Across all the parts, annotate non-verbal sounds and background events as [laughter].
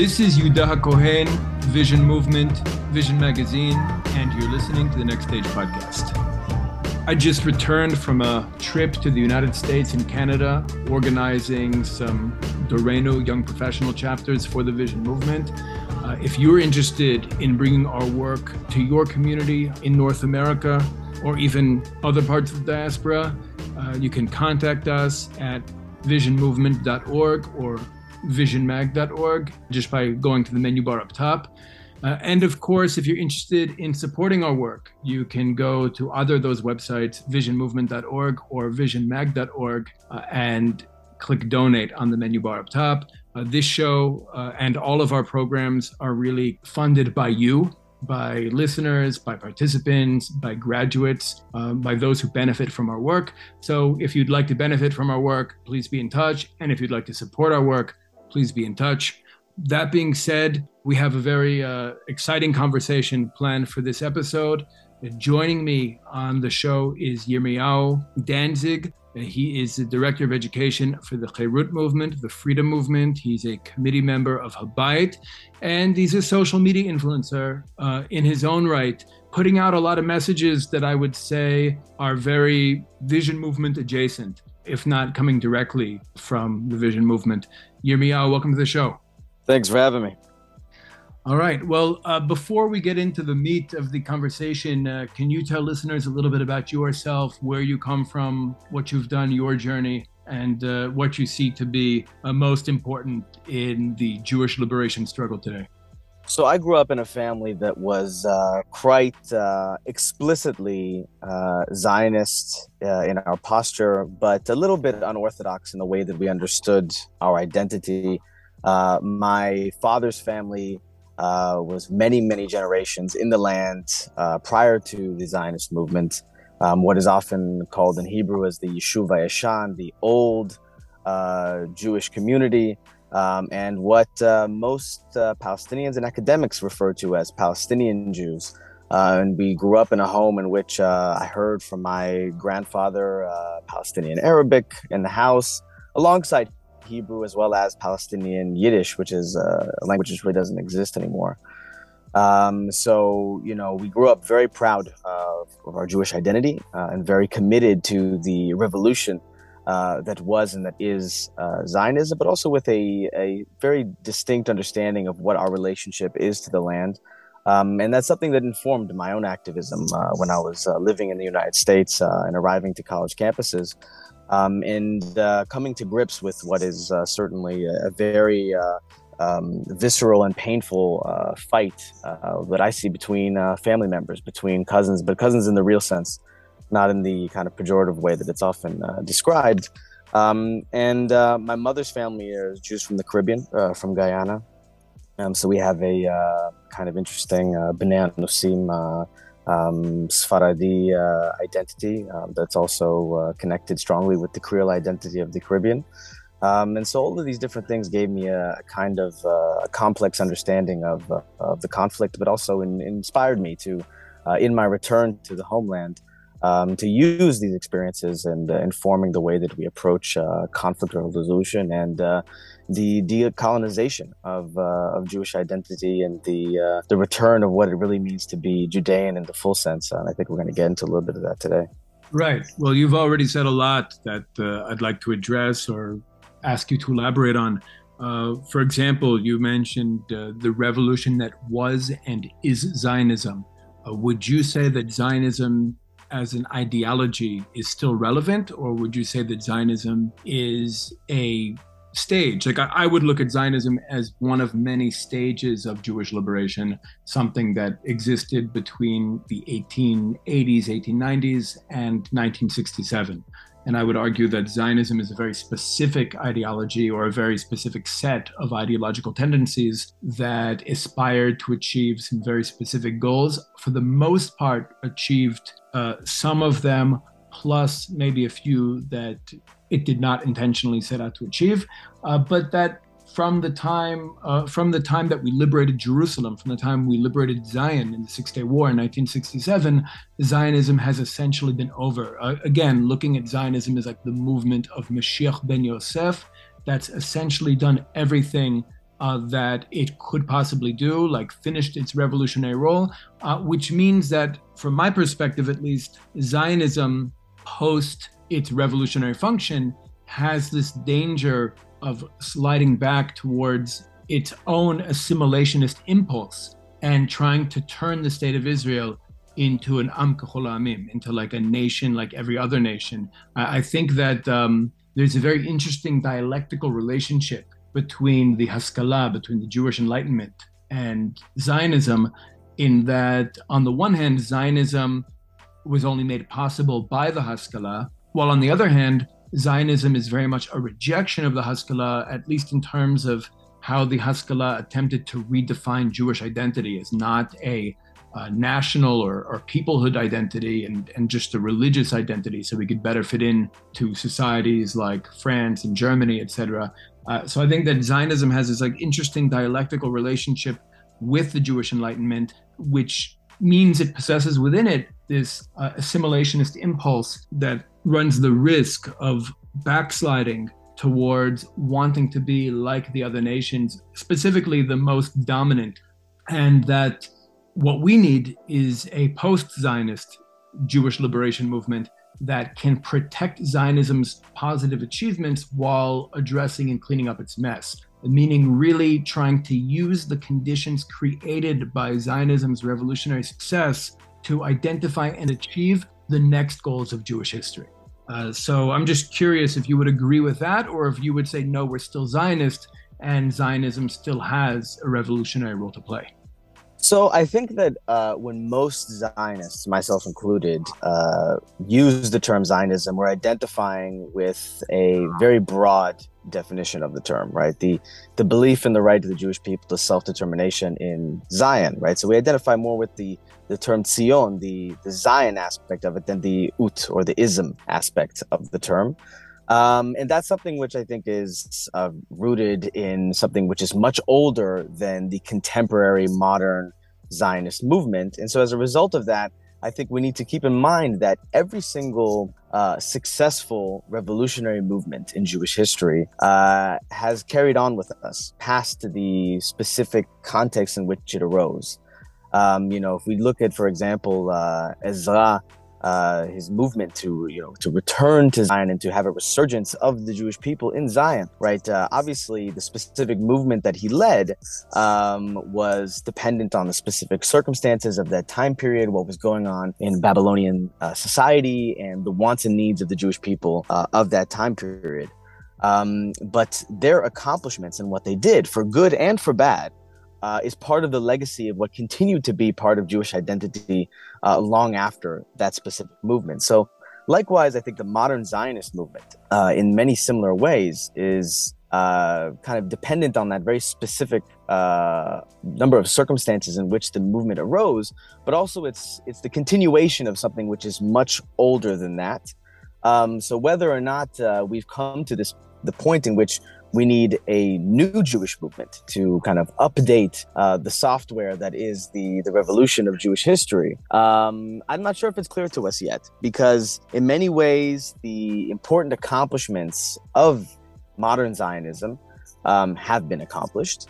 This is Yehuda HaKohen, Vision Movement, Vision Magazine, and you're listening to the Next Stage podcast. I just returned from a trip to the United States and Canada, organizing some Doreno Young Professional chapters for the Vision Movement. Uh, if you're interested in bringing our work to your community in North America or even other parts of the diaspora, uh, you can contact us at visionmovement.org or visionmag.org just by going to the menu bar up top. Uh, and of course, if you're interested in supporting our work, you can go to either of those websites, visionmovement.org or visionmag.org, uh, and click donate on the menu bar up top. Uh, this show uh, and all of our programs are really funded by you, by listeners, by participants, by graduates, uh, by those who benefit from our work. So if you'd like to benefit from our work, please be in touch. And if you'd like to support our work, please be in touch. That being said, we have a very uh, exciting conversation planned for this episode. Joining me on the show is Yirmiyahu Danzig. He is the Director of Education for the Cherut Movement, the Freedom Movement. He's a committee member of Habayit, and he's a social media influencer uh, in his own right, putting out a lot of messages that I would say are very Vision Movement adjacent, if not coming directly from the Vision Movement. Yirmiyahu, welcome to the show. Thanks for having me. All right. Well, uh, before we get into the meat of the conversation, uh, can you tell listeners a little bit about yourself, where you come from, what you've done, your journey, and uh, what you see to be uh, most important in the Jewish liberation struggle today? So, I grew up in a family that was uh, quite uh, explicitly Zionist in our posture, but a little bit unorthodox in the way that we understood our identity. my father's family uh, was many, many generations in the land uh, prior to the Zionist movement, um, what is often called in Hebrew as the Yishuv Yashan, the old uh, Jewish community, um, and what uh, most uh, Palestinians and academics refer to as Palestinian Jews. Uh, and we grew up in a home in which I heard from my grandfather Palestinian Arabic in the house, alongside Hebrew as well as Palestinian Yiddish, which is uh, a language that really doesn't exist anymore. Um, so, you know, we grew up very proud of, of our Jewish identity uh, and very committed to the revolution uh, that was and that is uh, Zionism, but also with a, a very distinct understanding of what our relationship is to the land. Um, and that's something that informed my own activism uh, when I was uh, living in the United States and arriving to college campuses um, and uh, coming to grips with what is uh, certainly a, very uh, um, visceral and painful uh, fight uh, that I see between family members, between cousins, but cousins in the real sense, not in the kind of pejorative way that it's often described. Um, and my mother's family is Jews from the Caribbean, from Guyana. Um, so we have a kind of interesting uh, B'nai Anusim um, Sephardi uh, identity um, that's also uh, connected strongly with the Creole identity of the Caribbean. Um, and so all of these different things gave me a, a kind of uh, a complex understanding of, uh, of the conflict, but also in, inspired me to, uh, in my return to the homeland, um, to use these experiences and uh, informing the way that we approach uh, conflict resolution and uh, the decolonization of, uh, of Jewish identity and the uh, the return of what it really means to be Judean in the full sense. And I think we're going to get into a little bit of that today. Right. Well, you've already said a lot that uh, I'd like to address or ask you to elaborate on. for example, you mentioned the revolution that was and is Zionism. would you say that Zionism as an ideology is still relevant, or would you say that Zionism is a stage? Like, I, I, would look at Zionism as one of many stages of Jewish liberation, something that existed between the 1880s, 1890s, and 1967. And I would argue that Zionism is a very specific ideology or a very specific set of ideological tendencies that aspired to achieve some very specific goals. For the most part, achieved uh, some of them, plus maybe a few that it did not intentionally set out to achieve, uh, but that from the time uh, from the time that we liberated Jerusalem, from the time we liberated Zion in the Six Day War in 1967, Zionism has essentially been over. Uh, again, looking at Zionism as like the movement of Mashiach ben Yosef, that's essentially done everything uh, that it could possibly do, like finished its revolutionary role, uh, which means that, from my perspective at least, Zionism post its revolutionary function has this danger of sliding back towards its own assimilationist impulse and trying to turn the state of Israel into an Am Amim, into like a nation like every other nation. I, I think that um, there's a very interesting dialectical relationship between the Haskalah, between the Jewish Enlightenment and Zionism, in that on the one hand, Zionism was only made possible by the Haskalah, while on the other hand, Zionism is very much a rejection of the Haskalah, at least in terms of how the Haskalah attempted to redefine Jewish identity as not a uh, national or, or peoplehood identity and, and just a religious identity so we could better fit in to societies like France and Germany, etc. Uh, so I think that Zionism has this like interesting dialectical relationship with the Jewish Enlightenment, which means it possesses within it this uh, assimilationist impulse that runs the risk of backsliding towards wanting to be like the other nations, specifically the most dominant, and that what we need is a post Zionist Jewish liberation movement that can protect Zionism's positive achievements while addressing and cleaning up its mess. Meaning, really trying to use the conditions created by Zionism's revolutionary success to identify and achieve the next goals of Jewish history. Uh, so I'm just curious if you would agree with that, or if you would say, no, we're still Zionist and Zionism still has a revolutionary role to play. So I think that uh, when most Zionists, myself included, uh, use the term Zionism, we're identifying with a very broad definition of the term, right? The the belief in the right of the Jewish people to self determination in Zion, right? So we identify more with the the term Zion, the the Zion aspect of it, than the Ut or the ism aspect of the term. Um, and that's something which I think is uh, rooted in something which is much older than the contemporary modern Zionist movement. And so, as a result of that, I think we need to keep in mind that every single uh, successful revolutionary movement in Jewish history uh, has carried on with us past the specific context in which it arose. Um, you know, if we look at, for example, uh, Ezra uh, his movement to you know to return to Zion and to have a resurgence of the Jewish people in Zion. Right. Uh, obviously, the specific movement that he led um, was dependent on the specific circumstances of that time period, what was going on in Babylonian uh, society, and the wants and needs of the Jewish people uh, of that time period. Um, but their accomplishments and what they did, for good and for bad, uh, is part of the legacy of what continued to be part of Jewish identity uh, long after that specific movement. So, likewise, I think the modern Zionist movement, uh, in many similar ways, is uh, kind of dependent on that very specific uh, number of circumstances in which the movement arose, but also it's it's the continuation of something which is much older than that. Um, so, whether or not uh, we've come to this the point in which we need a new Jewish movement to kind of update uh, the software that is the the revolution of Jewish history. Um, I'm not sure if it's clear to us yet, because in many ways the important accomplishments of modern Zionism um, have been accomplished.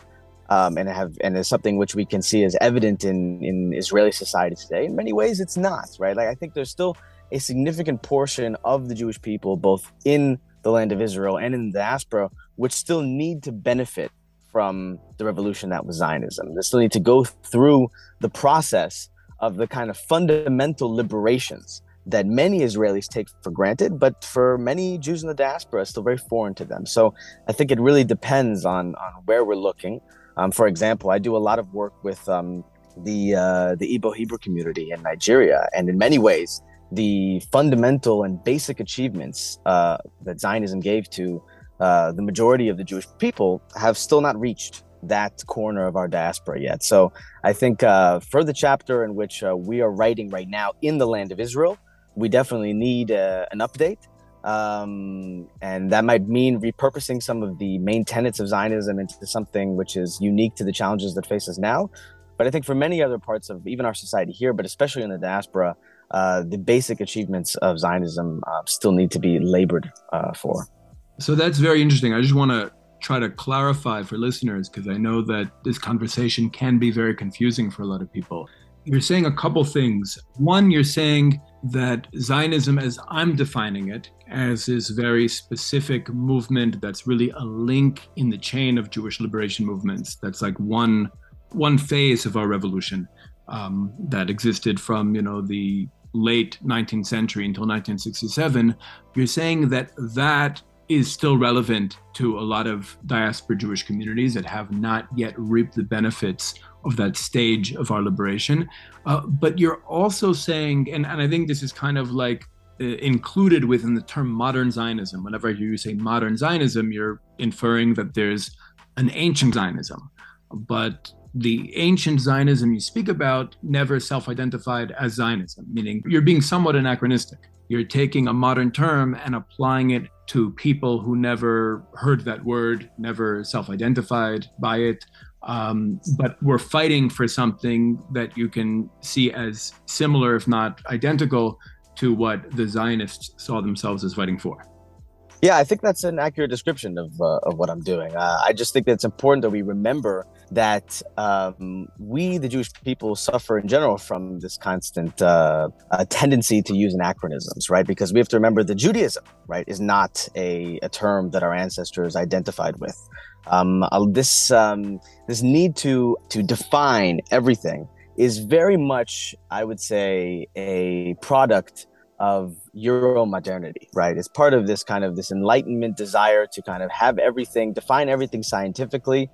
Um, and have and is something which we can see as evident in in Israeli society today. In many ways, it's not right. Like I think there's still a significant portion of the Jewish people, both in the land of Israel and in the diaspora, which still need to benefit from the revolution that was Zionism. They still need to go through the process of the kind of fundamental liberations that many Israelis take for granted, but for many Jews in the diaspora, it's still very foreign to them. So I think it really depends on on where we're looking. Um, for example, I do a lot of work with um, the uh, the Igbo Hebrew community in Nigeria, and in many ways, the fundamental and basic achievements uh, that Zionism gave to uh, the majority of the Jewish people have still not reached that corner of our diaspora yet. So I think uh, for the chapter in which uh, we are writing right now in the land of Israel, we definitely need uh, an update. Um, and that might mean repurposing some of the main tenets of Zionism into something which is unique to the challenges that face us now. But I think for many other parts of even our society here, but especially in the diaspora, uh, the basic achievements of Zionism uh, still need to be labored uh, for. So that's very interesting. I just want to try to clarify for listeners because I know that this conversation can be very confusing for a lot of people. You're saying a couple things. One, you're saying that Zionism, as I'm defining it, as this very specific movement that's really a link in the chain of Jewish liberation movements. That's like one one phase of our revolution um, that existed from you know the late 19th century until 1967. You're saying that that is still relevant to a lot of diaspora Jewish communities that have not yet reaped the benefits of that stage of our liberation. Uh, but you're also saying, and, and I think this is kind of like uh, included within the term modern Zionism. Whenever you say modern Zionism, you're inferring that there's an ancient Zionism. But the ancient Zionism you speak about never self identified as Zionism, meaning you're being somewhat anachronistic. You're taking a modern term and applying it to people who never heard that word, never self identified by it, um, but we're fighting for something that you can see as similar, if not identical, to what the Zionists saw themselves as fighting for. Yeah, I think that's an accurate description of, uh, of what I'm doing. Uh, I just think that it's important that we remember that um, we, the Jewish people, suffer in general from this constant uh, tendency to use anachronisms, right? Because we have to remember that Judaism, right, is not a, a term that our ancestors identified with. Um, uh, this um, this need to to define everything is very much, I would say, a product of Euro modernity, right? It's part of this kind of this enlightenment desire to kind of have everything, define everything scientifically,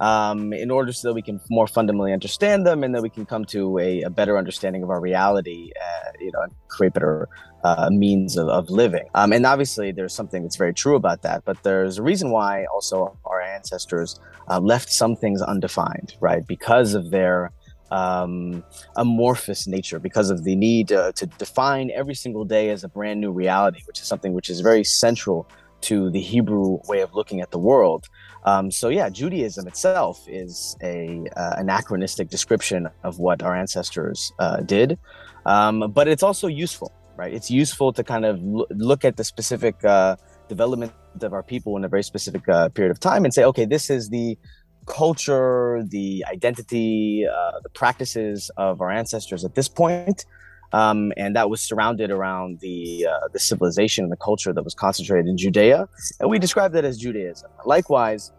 um, in order so that we can more fundamentally understand them and that we can come to a, a better understanding of our reality, uh, you know, and create better uh, means of, of living. Um, and obviously, there's something that's very true about that, but there's a reason why also our ancestors uh, left some things undefined, right? Because of their um, amorphous nature because of the need uh, to define every single day as a brand new reality, which is something which is very central to the Hebrew way of looking at the world. Um, so yeah, Judaism itself is a uh, anachronistic description of what our ancestors uh, did, um, but it's also useful, right? It's useful to kind of look at the specific uh, development of our people in a very specific uh, period of time and say, okay, this is the culture, the identity, uh, the practices of our ancestors at this point. Um, and that was surrounded around the uh, the civilization and the culture that was concentrated in Judea, and we describe that as Judaism. Likewise,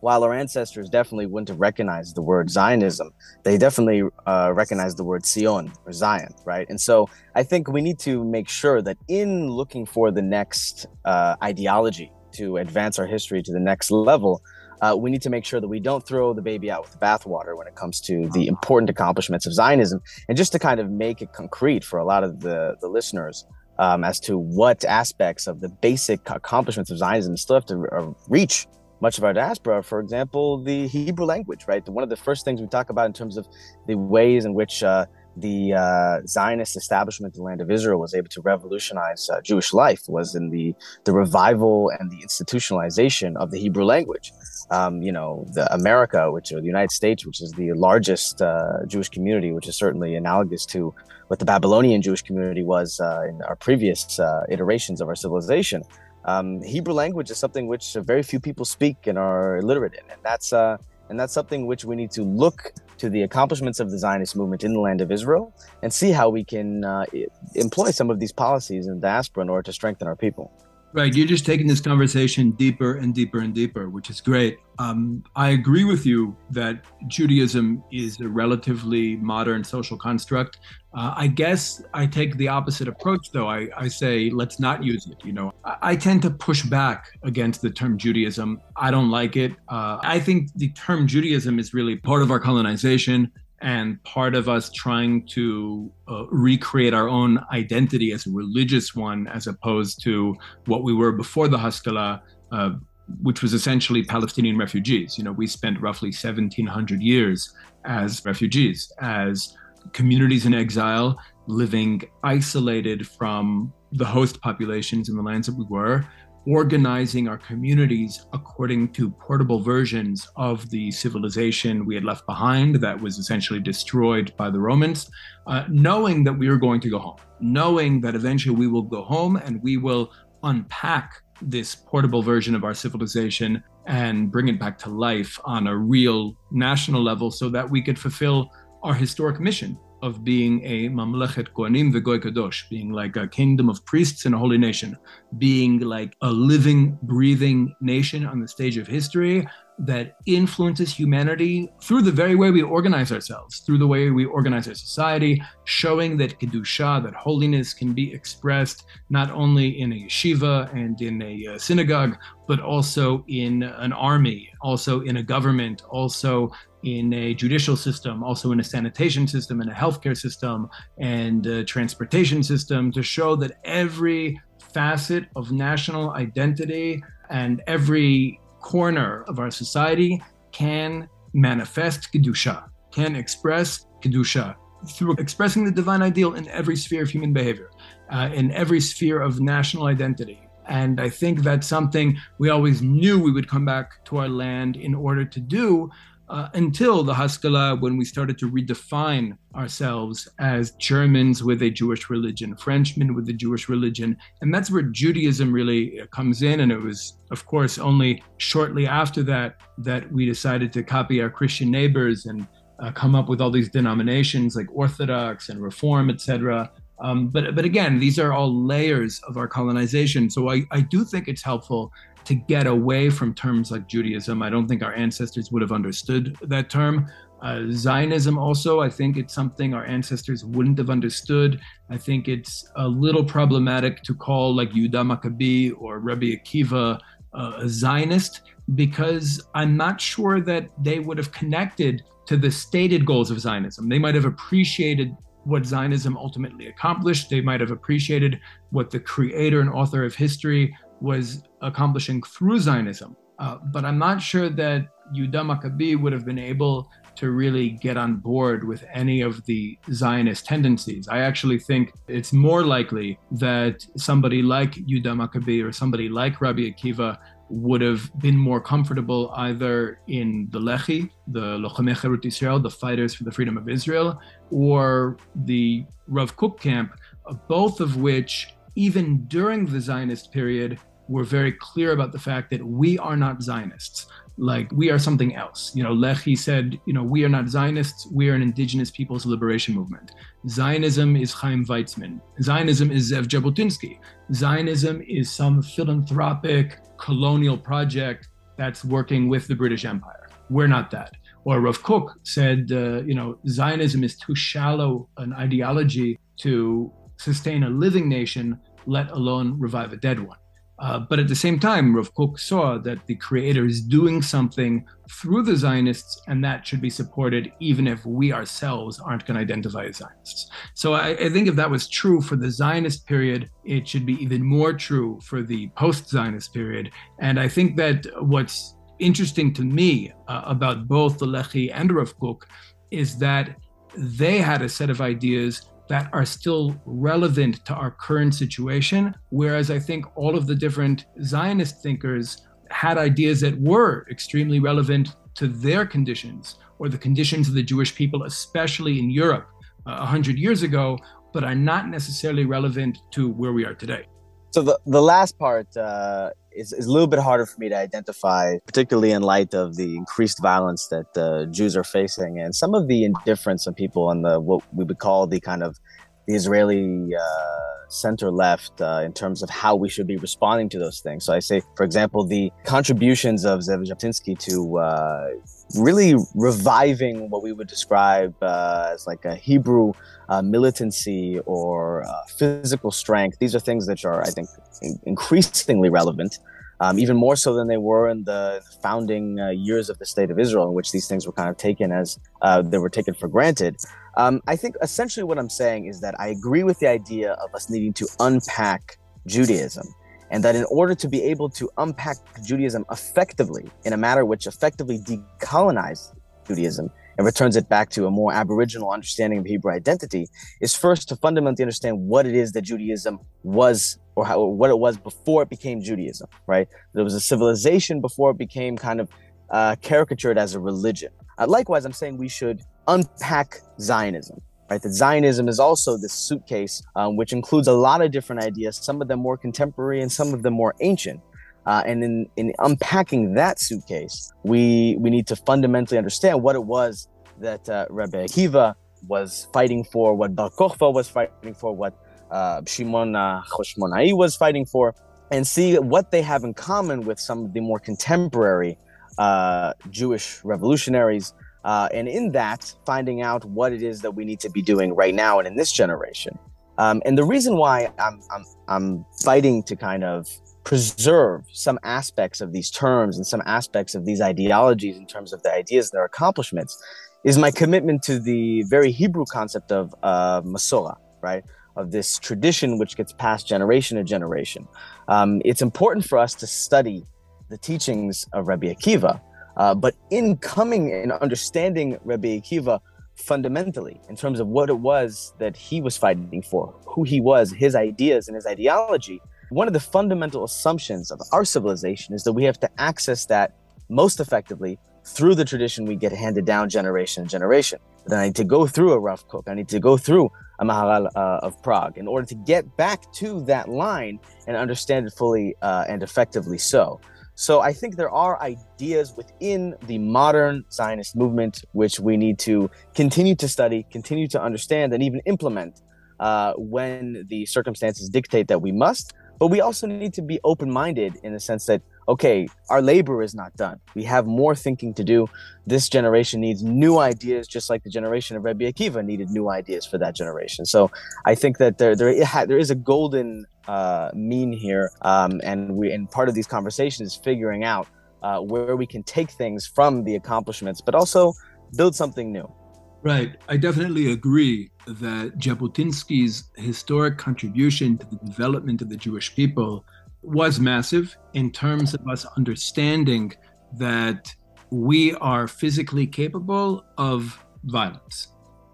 while our ancestors definitely wouldn't have recognized the word Zionism, they definitely uh, recognized the word Sion or Zion, right? And so I think we need to make sure that in looking for the next uh, ideology to advance our history to the next level, uh, we need to make sure that we don't throw the baby out with the bathwater when it comes to the important accomplishments of Zionism. And just to kind of make it concrete for a lot of the, the listeners um, as to what aspects of the basic accomplishments of Zionism still have to uh, reach much of our diaspora. For example, the Hebrew language, right? One of the first things we talk about in terms of the ways in which uh, the uh, Zionist establishment the land of Israel was able to revolutionize uh, Jewish life was in the the revival and the institutionalization of the Hebrew language. Um, you know, the America, which or the United States, which is the largest uh, Jewish community, which is certainly analogous to what the Babylonian Jewish community was uh, in our previous uh, iterations of our civilization. Um, Hebrew language is something which very few people speak and are illiterate in, and that's uh, and that's something which we need to look to the accomplishments of the Zionist movement in the land of Israel and see how we can uh, employ some of these policies in diaspora in order to strengthen our people. Right. You're just taking this conversation deeper and deeper and deeper, which is great. Um, I agree with you that Judaism is a relatively modern social construct. Uh, I guess I take the opposite approach, though. I, I say, let's not use it. You know, I, I, tend to push back against the term Judaism. I don't like it. Uh, I think the term Judaism is really part of our colonization and part of us trying to uh, recreate our own identity as a religious one as opposed to what we were before the Haskalah, uh, which was essentially Palestinian refugees. You know, we spent roughly 1700 years as refugees, as communities in exile, living isolated from the host populations in the lands that we were, organizing our communities according to portable versions of the civilization we had left behind that was essentially destroyed by the Romans, uh, knowing that we were going to go home, knowing that eventually we will go home and we will unpack this portable version of our civilization and bring it back to life on a real national level so that we could fulfill our historic mission of being a mamlechet kohanim v'goy kadosh, being like a kingdom of priests and a holy nation, being like a living, breathing nation on the stage of history that influences humanity through the very way we organize ourselves, through the way we organize our society, showing that kedusha, that holiness, can be expressed not only in a yeshiva and in a uh, synagogue, but also in an army, also in a government, also in a judicial system, also in a sanitation system, and a healthcare system, and a transportation system, to show that every facet of national identity and every corner of our society can manifest Kedusha, can express Kedusha through expressing the divine ideal in every sphere of human behavior, uh, in every sphere of national identity. And I think that's something we always knew we would come back to our land in order to do, uh, until the Haskalah, when we started to redefine ourselves as Germans with a Jewish religion, Frenchmen with a Jewish religion. And that's where Judaism really comes in. And it was, of course, only shortly after that that we decided to copy our Christian neighbors and uh, come up with all these denominations like Orthodox and Reform, etc. Um, but but again, these are all layers of our colonization. So I, I do think it's helpful to get away from terms like Judaism. I don't think our ancestors would have understood that term. Uh, Zionism, also, I think it's something our ancestors wouldn't have understood. I think it's a little problematic to call like Yehuda Maccabi or Rabbi Akiva uh, a Zionist because I'm not sure that they would have connected to the stated goals of Zionism. They might have appreciated what Zionism ultimately accomplished. They might have appreciated what the creator and author of history was accomplishing through Zionism. Uh, but I'm not sure that Yehuda Maccabi would have been able to really get on board with any of the Zionist tendencies. I actually think it's more likely that somebody like Yehuda Maccabi or somebody like Rabbi Akiva would have been more comfortable either in the Lehi, the Lochamei Cherut Israel, the fighters for the freedom of Israel, or the Rav Kook camp, both of which, even during the Zionist period, were very clear about the fact that we are not Zionists. Like we are something else. You know, Lehi said, you know, we are not Zionists. We are an indigenous people's liberation movement. Zionism is Chaim Weizmann. Zionism is Zev Jabotinsky. Zionism is some philanthropic colonial project that's working with the British Empire. We're not that. Or Rav Kook said, uh, you know, Zionism is too shallow an ideology to sustain a living nation, let alone revive a dead one. Uh, but at the same time, Rav Kook saw that the creator is doing something through the Zionists, and that should be supported even if we ourselves aren't going to identify as Zionists. So I, I, think if that was true for the Zionist period, it should be even more true for the post Zionist period. And I think that what's interesting to me uh, about both the Lehi and Rav Kook is that they had a set of ideas that are still relevant to our current situation. Whereas I think all of the different Zionist thinkers had ideas that were extremely relevant to their conditions or the conditions of the Jewish people, especially in Europe uh, a uh, hundred years ago, but are not necessarily relevant to where we are today. So the, the last part uh, is, is a little bit harder for me to identify, particularly in light of the increased violence that uh, Jews are facing and some of the indifference of people on the what we would call the kind of the Israeli uh, center left uh, in terms of how we should be responding to those things. So I say, for example, the contributions of Zev Jabotinsky to uh, really reviving what we would describe uh, as like a Hebrew uh, militancy or uh, physical strength. These are things that are, I think, increasingly relevant. Um, even more so than they were in the founding uh, years of the state of Israel, in which these things were kind of taken as uh, they were taken for granted. Um, I think essentially what I'm saying is that I agree with the idea of us needing to unpack Judaism, and that in order to be able to unpack Judaism effectively in a manner which effectively decolonizes Judaism and returns it back to a more aboriginal understanding of Hebrew identity, is first to fundamentally understand what it is that Judaism was or how, what it was before it became Judaism, right? There was a civilization before it became kind of uh, caricatured as a religion. Uh, likewise, I'm saying we should unpack Zionism. Right, that Zionism is also this suitcase, um, which includes a lot of different ideas, some of them more contemporary and some of them more ancient. Uh, and in, in unpacking that suitcase, we we need to fundamentally understand what it was that uh, Rebbe Akiva was fighting for, what Bar Kokhba was fighting for, what uh, Shimon uh, was fighting for, and see what they have in common with some of the more contemporary uh, Jewish revolutionaries. Uh, and in that, finding out what it is that we need to be doing right now and in this generation. Um, and the reason why I'm, I'm, I'm fighting to kind of preserve some aspects of these terms and some aspects of these ideologies in terms of the ideas and their accomplishments is my commitment to the very Hebrew concept of uh, Masorah, right? Of this tradition which gets passed generation to generation. Um, it's important for us to study the teachings of Rabbi Akiva, uh, but in coming and understanding Rabbi Akiva fundamentally in terms of what it was that he was fighting for, who he was, his ideas and his ideology, one of the fundamental assumptions of our civilization is that we have to access that most effectively through the tradition we get handed down generation to generation. Then I need to go through a Rav Kook. I need to go through a Maharal uh, of Prague in order to get back to that line and understand it fully uh, and effectively so. So I think there are ideas within the modern Zionist movement which we need to continue to study, continue to understand, and even implement uh, when the circumstances dictate that we must. But we also need to be open minded in the sense that okay, our labor is not done. We have more thinking to do. This generation needs new ideas, just like the generation of Rebbe Akiva needed new ideas for that generation. So I think that there there, there is a golden uh, mean here, um, and we and part of these conversations is figuring out uh, where we can take things from the accomplishments, but also build something new. Right. I definitely agree that Jabotinsky's historic contribution to the development of the Jewish people was massive in terms of us understanding that we are physically capable of violence,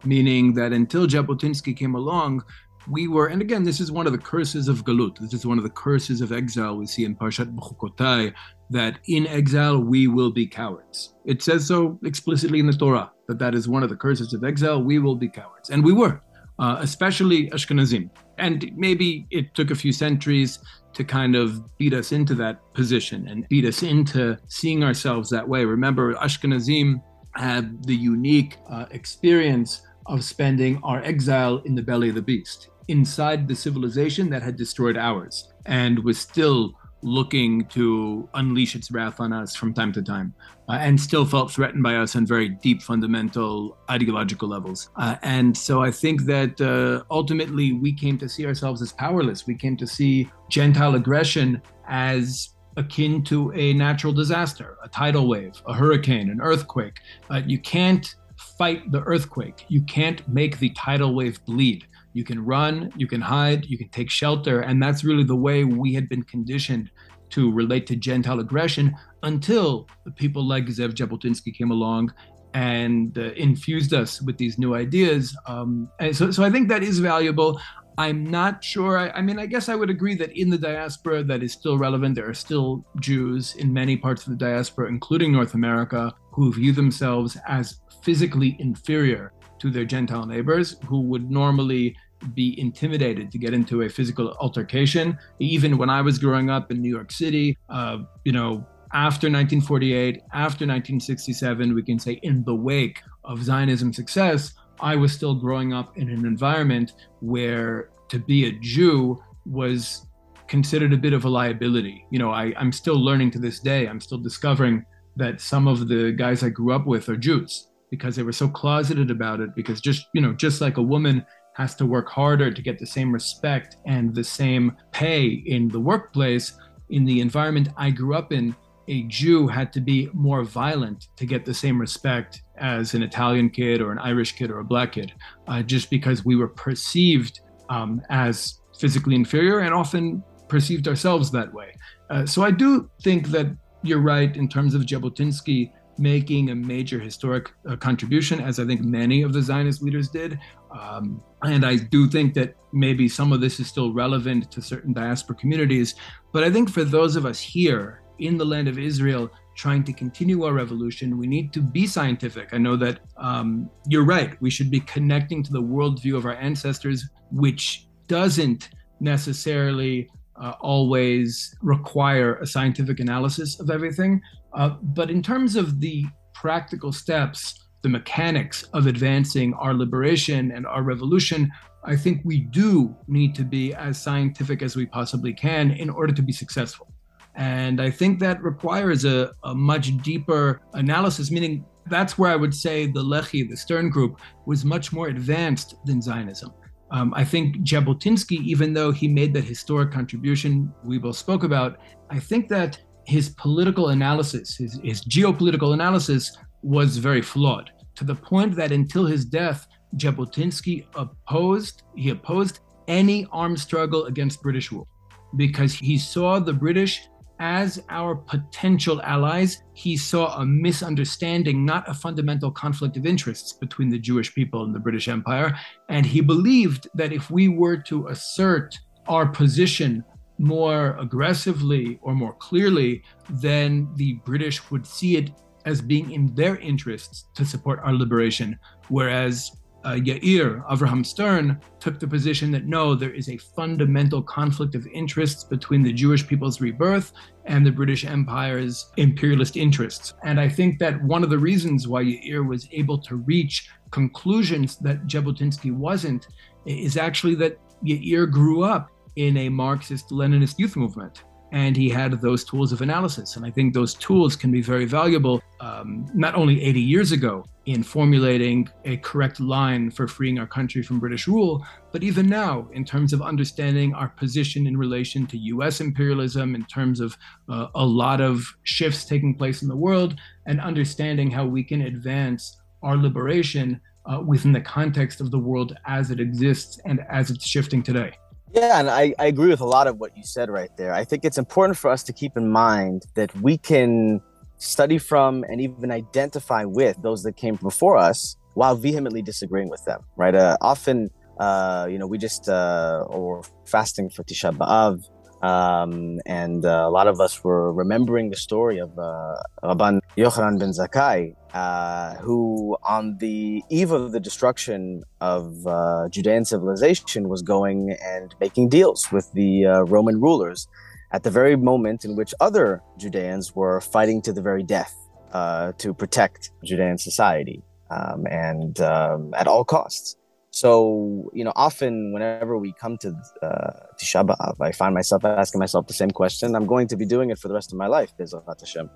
meaning that until Jabotinsky came along, we were, and again, this is one of the curses of Galut. This is one of the curses of exile we see in Parshat Bechukotai, that in exile we will be cowards. It says so explicitly in the Torah that that is one of the curses of exile. We will be cowards, and we were, uh, especially Ashkenazim. And maybe it took a few centuries to kind of beat us into that position and beat us into seeing ourselves that way. Remember, Ashkenazim had the unique uh, experience of spending our exile in the belly of the beast, inside the civilization that had destroyed ours, and was still looking to unleash its wrath on us from time to time, uh, and still felt threatened by us on very deep, fundamental ideological levels. Uh, and so I think that uh, ultimately we came to see ourselves as powerless. We came to see Gentile aggression as akin to a natural disaster, a tidal wave, a hurricane, an earthquake. Uh, you can't fight the earthquake. You can't make the tidal wave bleed. You can run, you can hide, you can take shelter. And that's really the way we had been conditioned to relate to Gentile aggression until people like Zev Jabotinsky came along and uh, infused us with these new ideas. Um, and so, so I think that is valuable. I'm not sure. I, I, mean, I guess I would agree that in the diaspora, that is still relevant. There are still Jews in many parts of the diaspora, including North America, who view themselves as physically inferior to their Gentile neighbors, who would normally be intimidated to get into a physical altercation. Even when I was growing up in New York City, uh, you know, after 1948, after 1967, we can say in the wake of Zionism success, I was still growing up in an environment where to be a Jew was considered a bit of a liability. You know, I, I'm still learning to this day, I'm still discovering that some of the guys I grew up with are Jews because they were so closeted about it because just you know just like a woman has to work harder to get the same respect and the same pay in the workplace. In the environment I grew up in, a Jew had to be more violent to get the same respect as an Italian kid or an Irish kid or a black kid, uh, just because we were perceived um, as physically inferior and often perceived ourselves that way. Uh, so I do think that you're right in terms of Jabotinsky making a major historic uh, contribution, as I think many of the Zionist leaders did. Um, and I do think that maybe some of this is still relevant to certain diaspora communities. But I think for those of us here in the land of Israel, trying to continue our revolution, we need to be scientific. I know that um, you're right. We should be connecting to the worldview of our ancestors, which doesn't necessarily uh, always require a scientific analysis of everything. Uh, but in terms of the practical steps, the mechanics of advancing our liberation and our revolution, I think we do need to be as scientific as we possibly can in order to be successful. And I think that requires a, a much deeper analysis, meaning that's where I would say the Lehi, the Stern group, was much more advanced than Zionism. Um, I think Jabotinsky, even though he made that historic contribution we both spoke about, I think that his political analysis, his, his geopolitical analysis, was very flawed to the point that until his death, Jabotinsky opposed he opposed any armed struggle against British rule because he saw the British as our potential allies, he saw a misunderstanding, not a fundamental conflict of interests between the Jewish people and the British Empire. And he believed that if we were to assert our position more aggressively or more clearly, then the British would see it as being in their interests to support our liberation. Whereas uh, Yair, Avraham Stern, took the position that no, there is a fundamental conflict of interests between the Jewish people's rebirth and the British Empire's imperialist interests. And I think that one of the reasons why Yair was able to reach conclusions that Jabotinsky wasn't is actually that Yair grew up in a Marxist Leninist youth movement and he had those tools of analysis. And I think those tools can be very valuable, um, not only 80 years ago in formulating a correct line for freeing our country from British rule, but even now in terms of understanding our position in relation to US imperialism, in terms of uh, a lot of shifts taking place in the world, and understanding how we can advance our liberation uh, within the context of the world as it exists and as it's shifting today. Yeah, and I, I agree with a lot of what you said right there. I think it's important for us to keep in mind that we can study from and even identify with those that came before us while vehemently disagreeing with them, right? Uh, often, uh, you know, we just, uh, or fasting for Tisha B'Av, um, and uh, a lot of us were remembering the story of uh, Rabban Yochanan ben Zakkai, uh, who, on the eve of the destruction of uh, Judean civilization, was going and making deals with the uh, Roman rulers at the very moment in which other Judeans were fighting to the very death uh, to protect Judean society um, and um, at all costs. So, you know, often whenever we come to uh, Tisha I find myself asking myself the same question. I'm going to be doing it for the rest of my life, Bezrat Hashem.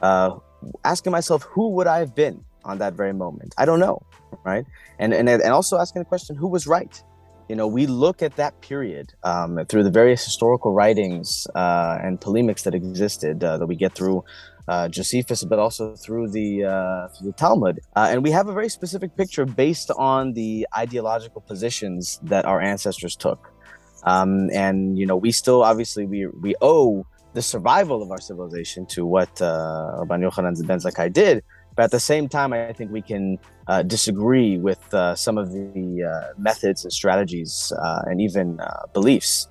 Uh, asking myself, who would I have been on that very moment? I don't know, right? And and and also asking the question, who was right? You know, we look at that period um, through the various historical writings uh, and polemics that existed uh, that we get through uh, Josephus, but also through the uh, through the Talmud, uh, and we have a very specific picture based on the ideological positions that our ancestors took. Um, and you know, we still obviously we we owe the survival of our civilization to what uh, Rabban Yochanan ben Zakkai did. But at the same time, I think we can uh, disagree with uh, some of the uh, methods and strategies uh, and even uh, beliefs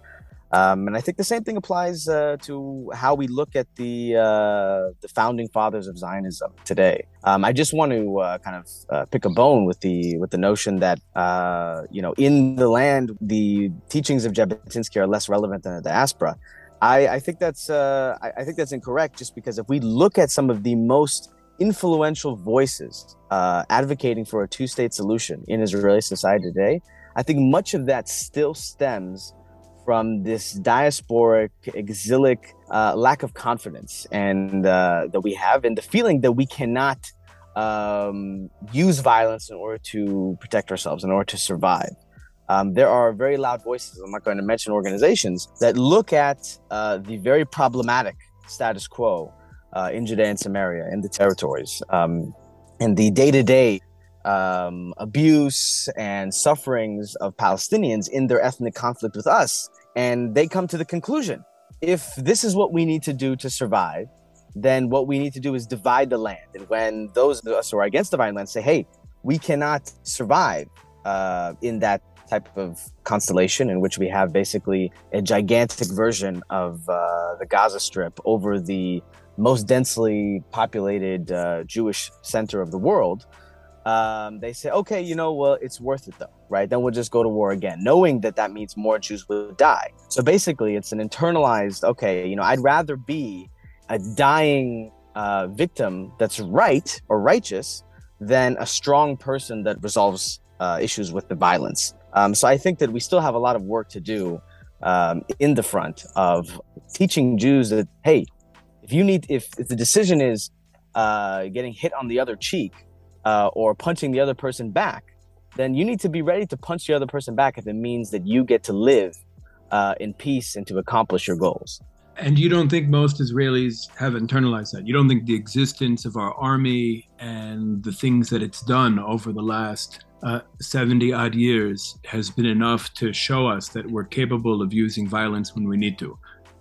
um, and I think the same thing applies uh, to how we look at the uh, the founding fathers of Zionism today. Um, I just want to uh, kind of uh, pick a bone with the with the notion that uh, you know in the land the teachings of Jabotinsky are less relevant than the diaspora. I, I think that's uh, I, I, think that's incorrect. Just because if we look at some of the most influential voices advocating for a two state solution in Israeli society today, I think much of that still stems from this diasporic, exilic uh, lack of confidence and uh, that we have, and the feeling that we cannot um, use violence in order to protect ourselves, in order to survive. Um, there are very loud voices. I'm not going to mention organizations that look at uh, the very problematic status quo uh, in Judea and Samaria, in the territories, um, and the day-to-day um, abuse and sufferings of Palestinians in their ethnic conflict with us and they come to the conclusion if this is what we need to do to survive, then what we need to do is divide the land. And when those of us who are against dividing land say, hey, we cannot survive uh, in that type of constellation in which we have basically a gigantic version of uh, the Gaza Strip over the most densely populated uh, Jewish center of the world, um, they say, okay, you know, well, it's worth it though, right? Then we'll just go to war again, knowing that that means more Jews will die. So basically, it's an internalized, okay, you know, I'd rather be a dying uh, victim that's right or righteous than a strong person that resolves uh, issues with the violence. Um, so I think that we still have a lot of work to do um, in the front of teaching Jews that, hey, if you need, if, if the decision is uh, getting hit on the other cheek, uh, or punching the other person back, then you need to be ready to punch the other person back if it means that you get to live uh, in peace and to accomplish your goals. And you don't think most Israelis have internalized that? You don't think the existence of our army and the things that it's done over the last uh, 70 odd years has been enough to show us that we're capable of using violence when we need to?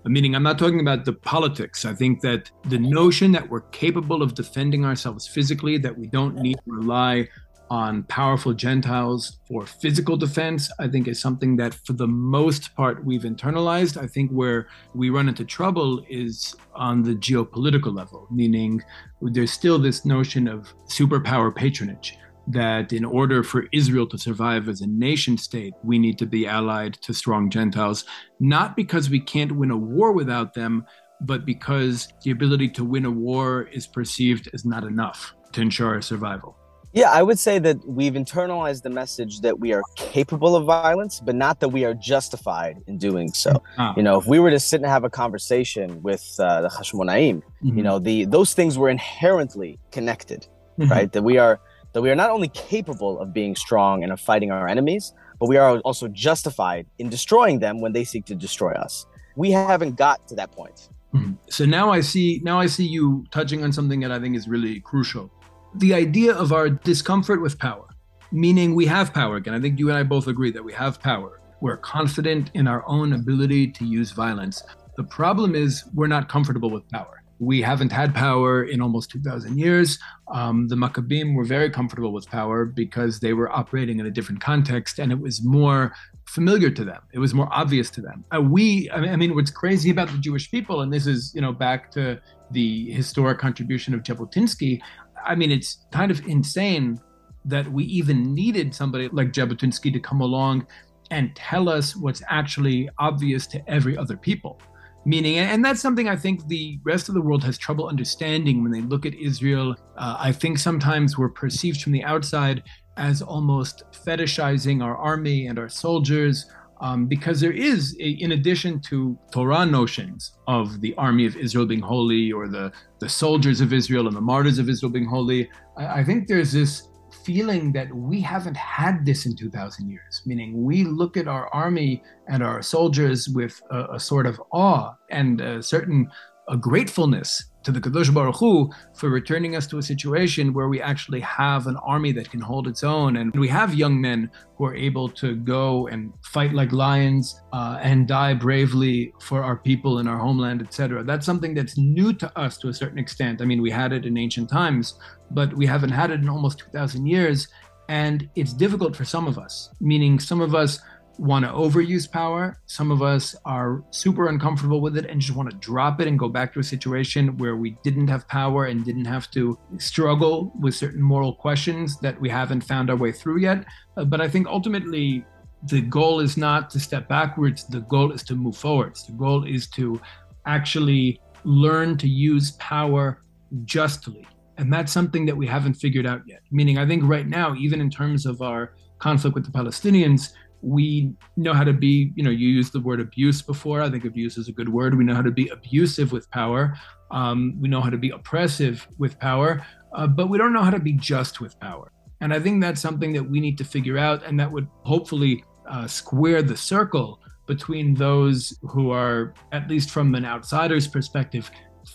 Meaning I'm not talking about the politics. I think that the notion that we're capable of defending ourselves physically, that we don't need to rely on powerful Gentiles for physical defense, I think is something that for the most part we've internalized. I think where we run into trouble is on the geopolitical level, meaning there's still this notion of superpower patronage that in order for Israel to survive as a nation state, we need to be allied to strong Gentiles, not because we can't win a war without them, but because the ability to win a war is perceived as not enough to ensure our survival. Yeah, I would say that we've internalized the message that we are capable of violence, but not that we are justified in doing so. Ah. You know, if we were to sit and have a conversation with uh, the Hashmonaim, mm-hmm. you know, the those things were inherently connected, mm-hmm. right? That we are that we are not only capable of being strong and of fighting our enemies, but we are also justified in destroying them when they seek to destroy us. We haven't got to that point. Mm-hmm. So now I see now I see you touching on something that I think is really crucial. The idea of our discomfort with power, meaning we have power again. I think you and I both agree that we have power. We're confident in our own ability to use violence. The problem is we're not comfortable with power we haven't had power in almost 2,000 years. Um, the Maccabim were very comfortable with power because they were operating in a different context and it was more familiar to them. It was more obvious to them. Uh, we, I mean, I mean, what's crazy about the Jewish people, and this is, you know, back to the historic contribution of Jabotinsky. I mean, it's kind of insane that we even needed somebody like Jabotinsky to come along and tell us what's actually obvious to every other people meaning and that's something i think the rest of the world has trouble understanding when they look at israel. Uh, i think sometimes we're perceived from the outside as almost fetishizing our army and our soldiers um, because there is a, in addition to torah notions of the army of israel being holy or the, the soldiers of israel and the martyrs of israel being holy I, I think there's this feeling that we haven't had this in 2000 years, meaning we look at our army and our soldiers with a, a sort of awe and a certain a gratefulness to the Kadosh Baruch Hu for returning us to a situation where we actually have an army that can hold its own, and we have young men who are able to go and fight like lions uh, and die bravely for our people and our homeland, etc. That's something that's new to us to a certain extent. I mean, we had it in ancient times, but we haven't had it in almost 2,000 years, and it's difficult for some of us. Meaning, some of us want to overuse power. Some of us are super uncomfortable with it and just want to drop it and go back to a situation where we didn't have power and didn't have to struggle with certain moral questions that we haven't found our way through yet. Uh, but I think ultimately, the goal is not to step backwards, the goal is to move forwards. The goal is to actually learn to use power justly. And that's something that we haven't figured out yet. Meaning, I think right now, even in terms of our conflict with the Palestinians, we know how to be you know you used the word abuse before. I think abuse is a good word. We know how to be abusive with power. Um, we know how to be oppressive with power uh, but we don't know how to be just with power. And i think that's something that we need to figure out and that would hopefully uh, square the circle between those who are at least from an outsider's perspective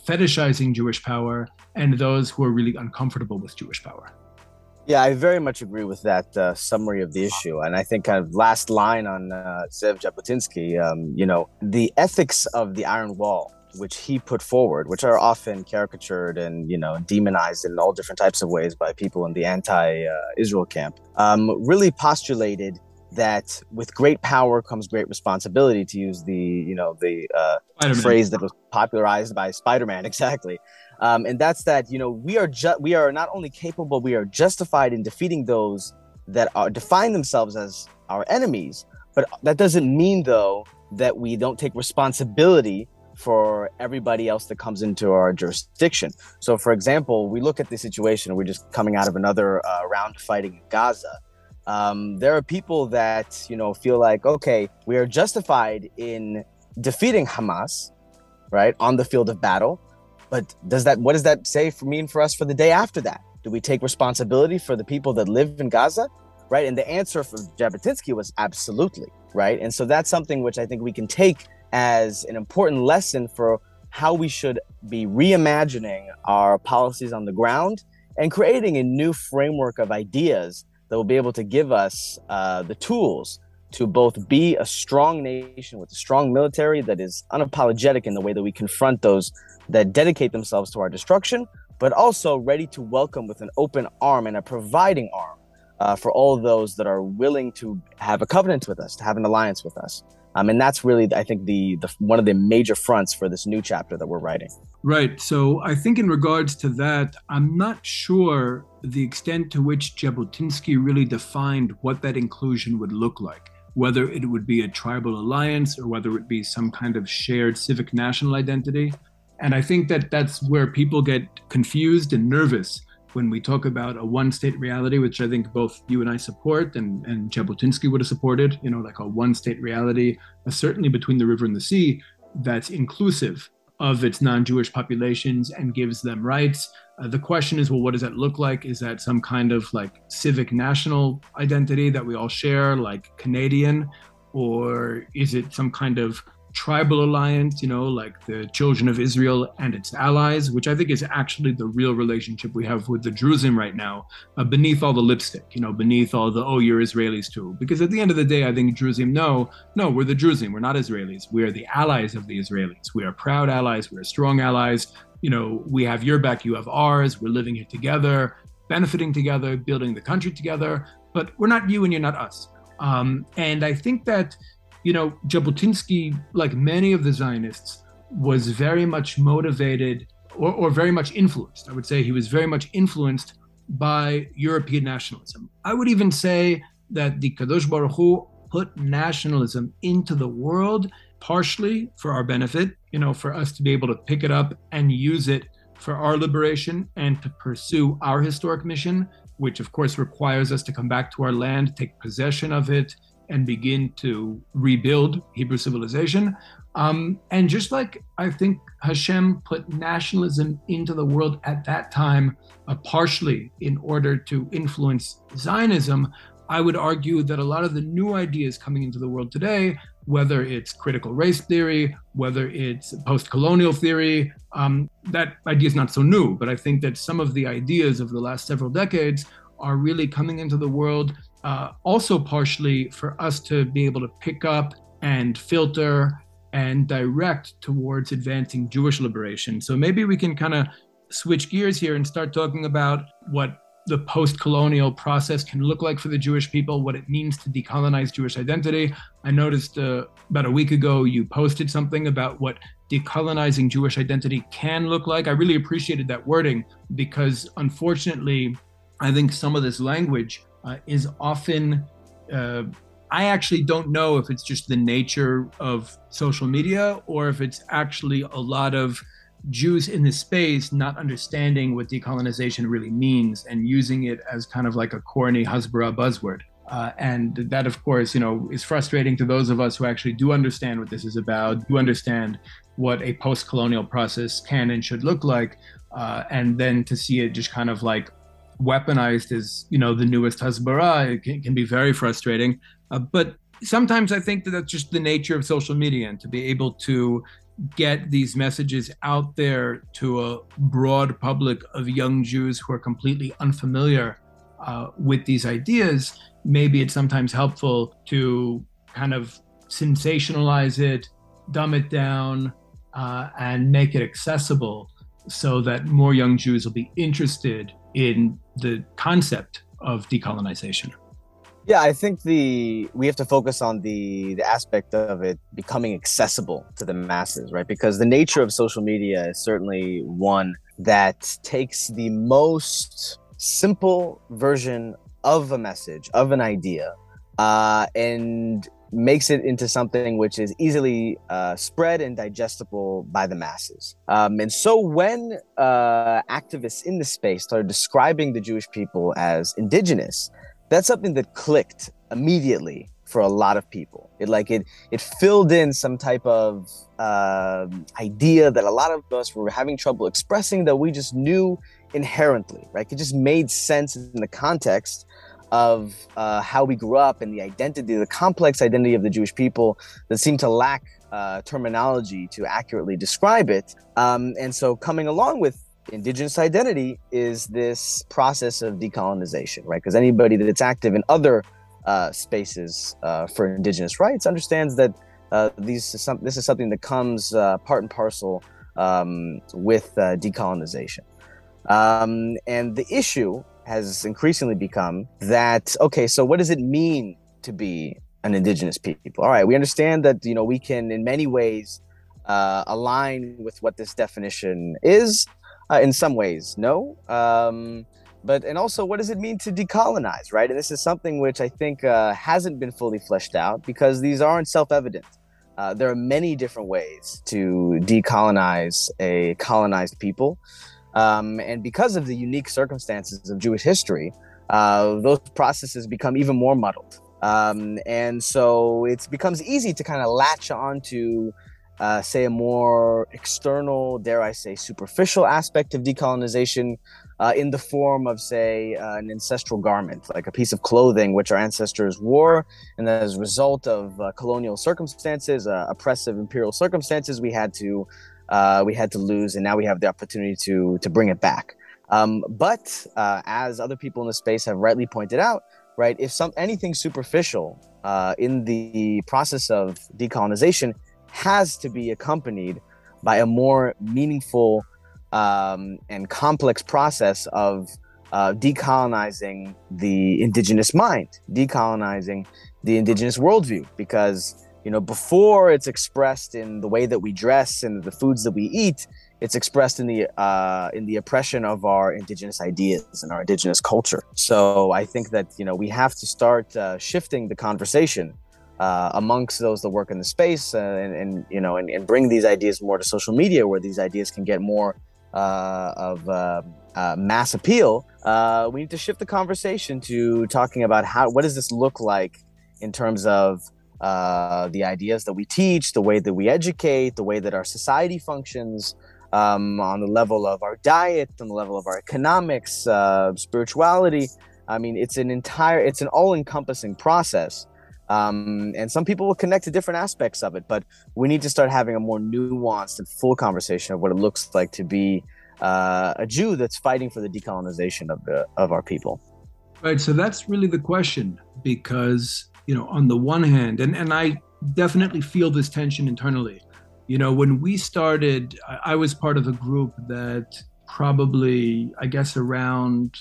fetishizing jewish power and those who are really uncomfortable with jewish power yeah, I very much agree with that uh, summary of the issue, and I think kind of last line on uh, Zev Jabotinsky. Um, you know, the ethics of the Iron Wall, which he put forward, which are often caricatured and you know demonized in all different types of ways by people in the anti-Israel camp, um, really postulated that with great power comes great responsibility. To use the you know the uh, phrase that was popularized by Spider-Man, [laughs] exactly. Um, and that's that you know we are ju- we are not only capable, we are justified in defeating those that are define themselves as our enemies. But that doesn't mean though that we don't take responsibility for everybody else that comes into our jurisdiction. So, for example, we look at the situation. We're just coming out of another uh, round fighting in Gaza. Um, there are people that you know feel like, okay, we are justified in defeating Hamas, right, on the field of battle. But does that what does that say for mean for us for the day after that? Do we take responsibility for the people that live in Gaza? Right. And the answer for Jabotinsky was absolutely right. And so that's something which I think we can take as an important lesson for how we should be reimagining our policies on the ground and creating a new framework of ideas that will be able to give us uh, the tools to both be a strong nation with a strong military that is unapologetic in the way that we confront those that dedicate themselves to our destruction, but also ready to welcome with an open arm and a providing arm uh, for all those that are willing to have a covenant with us, to have an alliance with us. Um, and that's really, I think, the, the one of the major fronts for this new chapter that we're writing. Right. So I think in regards to that, I'm not sure the extent to which Jabotinsky really defined what that inclusion would look like, whether it would be a tribal alliance or whether it be some kind of shared civic national identity. And I think that that's where people get confused and nervous when we talk about a one state reality, which I think both you and I support and, and Jabotinsky would have supported, you know, like a one state reality, uh, certainly between the river and the sea, that's inclusive of its non Jewish populations and gives them rights. Uh, the question is, well, what does that look like? Is that some kind of like civic national identity that we all share, like Canadian? Or is it some kind of tribal alliance, you know, like the children of Israel and its allies, which I think is actually the real relationship we have with the Jerusalem right now, uh, beneath all the lipstick, you know, beneath all the, oh, you're Israelis too. Because at the end of the day, I think Jerusalem, no, no, we're the Jerusalem. We're not Israelis. We are the allies of the Israelis. We are proud allies. We are strong allies. You know, we have your back, you have ours. We're living here together, benefiting together, building the country together. But we're not you and you're not us. Um, and I think that you know, Jabotinsky, like many of the Zionists, was very much motivated or, or very much influenced. I would say he was very much influenced by European nationalism. I would even say that the Kadosh Baruch Hu put nationalism into the world partially for our benefit, you know, for us to be able to pick it up and use it for our liberation and to pursue our historic mission, which of course requires us to come back to our land, take possession of it, and begin to rebuild Hebrew civilization. Um, and just like I think Hashem put nationalism into the world at that time, uh, partially in order to influence Zionism, I would argue that a lot of the new ideas coming into the world today, whether it's critical race theory, whether it's post colonial theory, um, that idea is not so new. But I think that some of the ideas of the last several decades are really coming into the world uh, also partially for us to be able to pick up and filter and direct towards advancing Jewish liberation. So maybe we can kind of switch gears here and start talking about what the post colonial process can look like for the Jewish people, what it means to decolonize Jewish identity. I noticed uh, about a week ago you posted something about what decolonizing Jewish identity can look like. I really appreciated that wording because unfortunately, I think some of this language uh, is often uh, I actually don't know if it's just the nature of social media or if it's actually a lot of Jews in this space not understanding what decolonization really means and using it as kind of like a corny Hasbara buzzword. Uh, and that, of course, you know, is frustrating to those of us who actually do understand what this is about, do understand what a post-colonial process can and should look like, uh, and then to see it just kind of like weaponized as you know the newest hasbara it can, can be very frustrating uh, but sometimes i think that that's just the nature of social media and to be able to get these messages out there to a broad public of young jews who are completely unfamiliar uh, with these ideas maybe it's sometimes helpful to kind of sensationalize it dumb it down uh, and make it accessible so that more young jews will be interested in the concept of decolonization. Yeah, I think the we have to focus on the the aspect of it becoming accessible to the masses, right? Because the nature of social media is certainly one that takes the most simple version of a message, of an idea, uh, and makes it into something which is easily uh, spread and digestible by the masses. Um, and so when uh, activists in the space started describing the Jewish people as indigenous, that's something that clicked immediately for a lot of people. It like it it filled in some type of uh, idea that a lot of us were having trouble expressing that we just knew inherently, right? It just made sense in the context of uh, how we grew up and the identity, the complex identity of the Jewish people that seemed to lack uh, terminology to accurately describe it. Um, and so, coming along with indigenous identity is this process of decolonization, right? Because anybody that's active in other uh, spaces uh, for indigenous rights understands that uh, these is some, this is something that comes uh, part and parcel um, with decolonization. Um, and the issue has increasingly become that okay so what does it mean to be an indigenous people all right we understand that you know we can in many ways uh, align with what this definition is uh, in some ways no? Um, but and also what does it mean to decolonize right? And this is something which i think uh, hasn't been fully fleshed out because these aren't self-evident. Uh, there are many different ways to decolonize a colonized people. Um, and because of the unique circumstances of Jewish history, uh, those processes become even more muddled. Um, and so it becomes easy to kind of latch onto, uh, say, a more external, dare I say, superficial aspect of decolonization uh, in the form of, say, uh, an ancestral garment, like a piece of clothing which our ancestors wore. And as a result of uh, colonial circumstances, uh, oppressive imperial circumstances, we had to uh, we had to lose, and now we have the opportunity to to bring it back. Um, but as other people in the space have rightly pointed out, right, if some anything superficial in the process of decolonization has to be accompanied by a more meaningful um, and complex process of uh, decolonizing the indigenous mind, decolonizing the indigenous worldview, because you know before it's expressed in the way that we dress and the foods that we eat it's expressed in the uh, in the oppression of our indigenous ideas and our indigenous culture. So i think that you know we have to start uh, shifting the conversation uh, amongst those that work in the space uh, and, and, you know and, and, bring these ideas more to social media where these ideas can get more uh, of uh, mass appeal we need to shift the conversation to talking about how what does this look like in terms of uh, the ideas that we teach, the way that we educate, the way that our society functions, um, on the level of our diet, on the level of our economics, uh, spirituality. I mean, it's an entire, it's an all-encompassing process. Um, and some people will connect to different aspects of it, but we need to start having a more nuanced and full conversation of what it looks like to be uh, a Jew that's fighting for the decolonization of the of our people. Right. So that's really the question, because you know, on the one hand, and, and I definitely feel this tension internally. You know, when we started, I, I was part of a group that probably, I guess, around,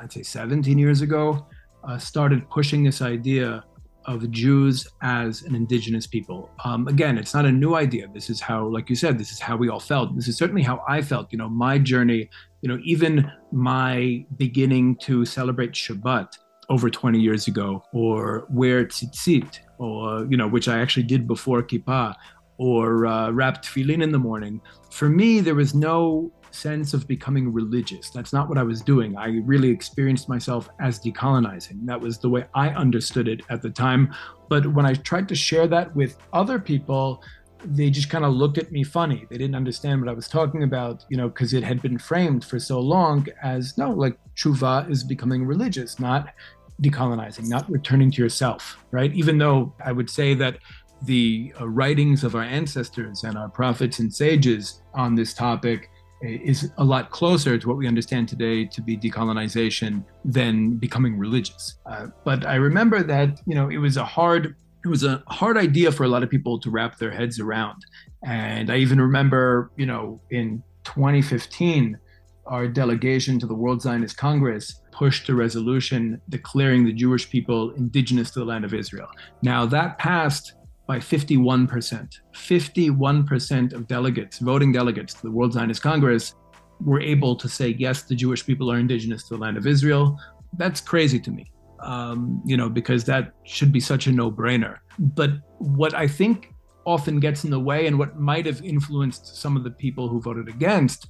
I'd say 17 years ago, uh, started pushing this idea of Jews as an indigenous people. Um, again, it's not a new idea. This is how, like you said, this is how we all felt. This is certainly how I felt. You know, my journey, you know, even my beginning to celebrate Shabbat over 20 years ago, or wear tzitzit, or, you know, which I actually did before Kippah, or uh, wrap tefillin in the morning. For me, there was no sense of becoming religious. That's not what I was doing. I really experienced myself as decolonizing. That was the way I understood it at the time. But when I tried to share that with other people, they just kind of looked at me funny. They didn't understand what I was talking about, you know, because it had been framed for so long as no, like tshuva is becoming religious, not decolonizing, not returning to yourself, right? Even though I would say that the uh, writings of our ancestors and our prophets and sages on this topic is a lot closer to what we understand today to be decolonization than becoming religious. Uh, but I remember that you know it was a hard it was a hard idea for a lot of people to wrap their heads around. And I even remember you know in 2015 our delegation to the World Zionist Congress pushed a resolution declaring the Jewish people indigenous to the land of Israel. Now, that passed by 51%. 51% of delegates, voting delegates to the World Zionist Congress, were able to say, yes, the Jewish people are indigenous to the land of Israel. That's crazy to me, um, you know, because that should be such a no brainer. But what I think often gets in the way and what might have influenced some of the people who voted against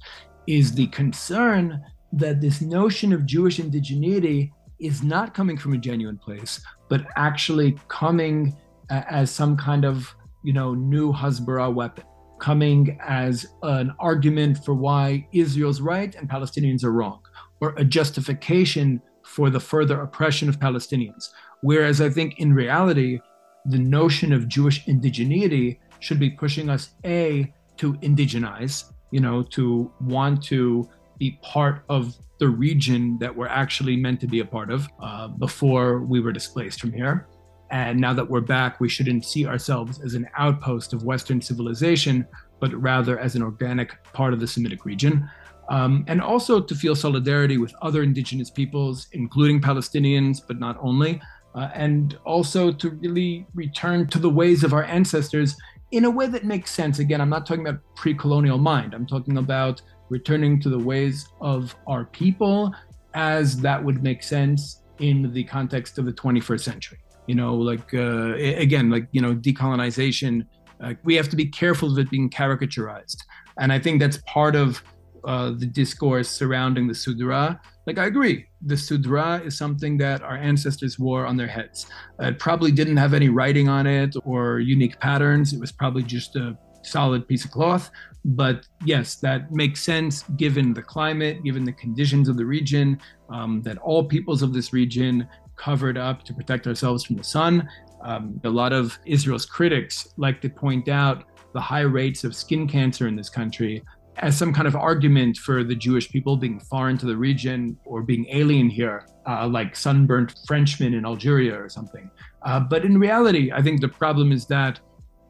is the concern that this notion of Jewish indigeneity is not coming from a genuine place, but actually coming as some kind of, you know, new Hasbara weapon, coming as an argument for why Israel's right and Palestinians are wrong, or a justification for the further oppression of Palestinians. Whereas I think in reality, the notion of Jewish indigeneity should be pushing us a to indigenize, you know, to want to be part of the region that we're actually meant to be a part of uh, before we were displaced from here. And now that we're back, we shouldn't see ourselves as an outpost of Western civilization, but rather as an organic part of the Semitic region. Um, and also to feel solidarity with other indigenous peoples, including Palestinians, but not only. Uh, and also to really return to the ways of our ancestors in a way that makes sense. Again, I'm not talking about pre colonial mind, I'm talking about returning to the ways of our people as that would make sense in the context of the 21st century. You know, like, uh, again, like, you know, decolonization, uh, we have to be careful of it being caricaturized. And I think that's part of uh, the discourse surrounding the Sudra. Like, I agree, the Sudra is something that our ancestors wore on their heads. It probably didn't have any writing on it or unique patterns. It was probably just a solid piece of cloth. But yes, that makes sense given the climate, given the conditions of the region, um, that all peoples of this region covered up to protect ourselves from the sun. Um, a lot of Israel's critics like to point out the high rates of skin cancer in this country as some kind of argument for the Jewish people being foreign to the region or being alien here, uh, like sunburnt Frenchmen in Algeria or something. Uh, but in reality, I think the problem is that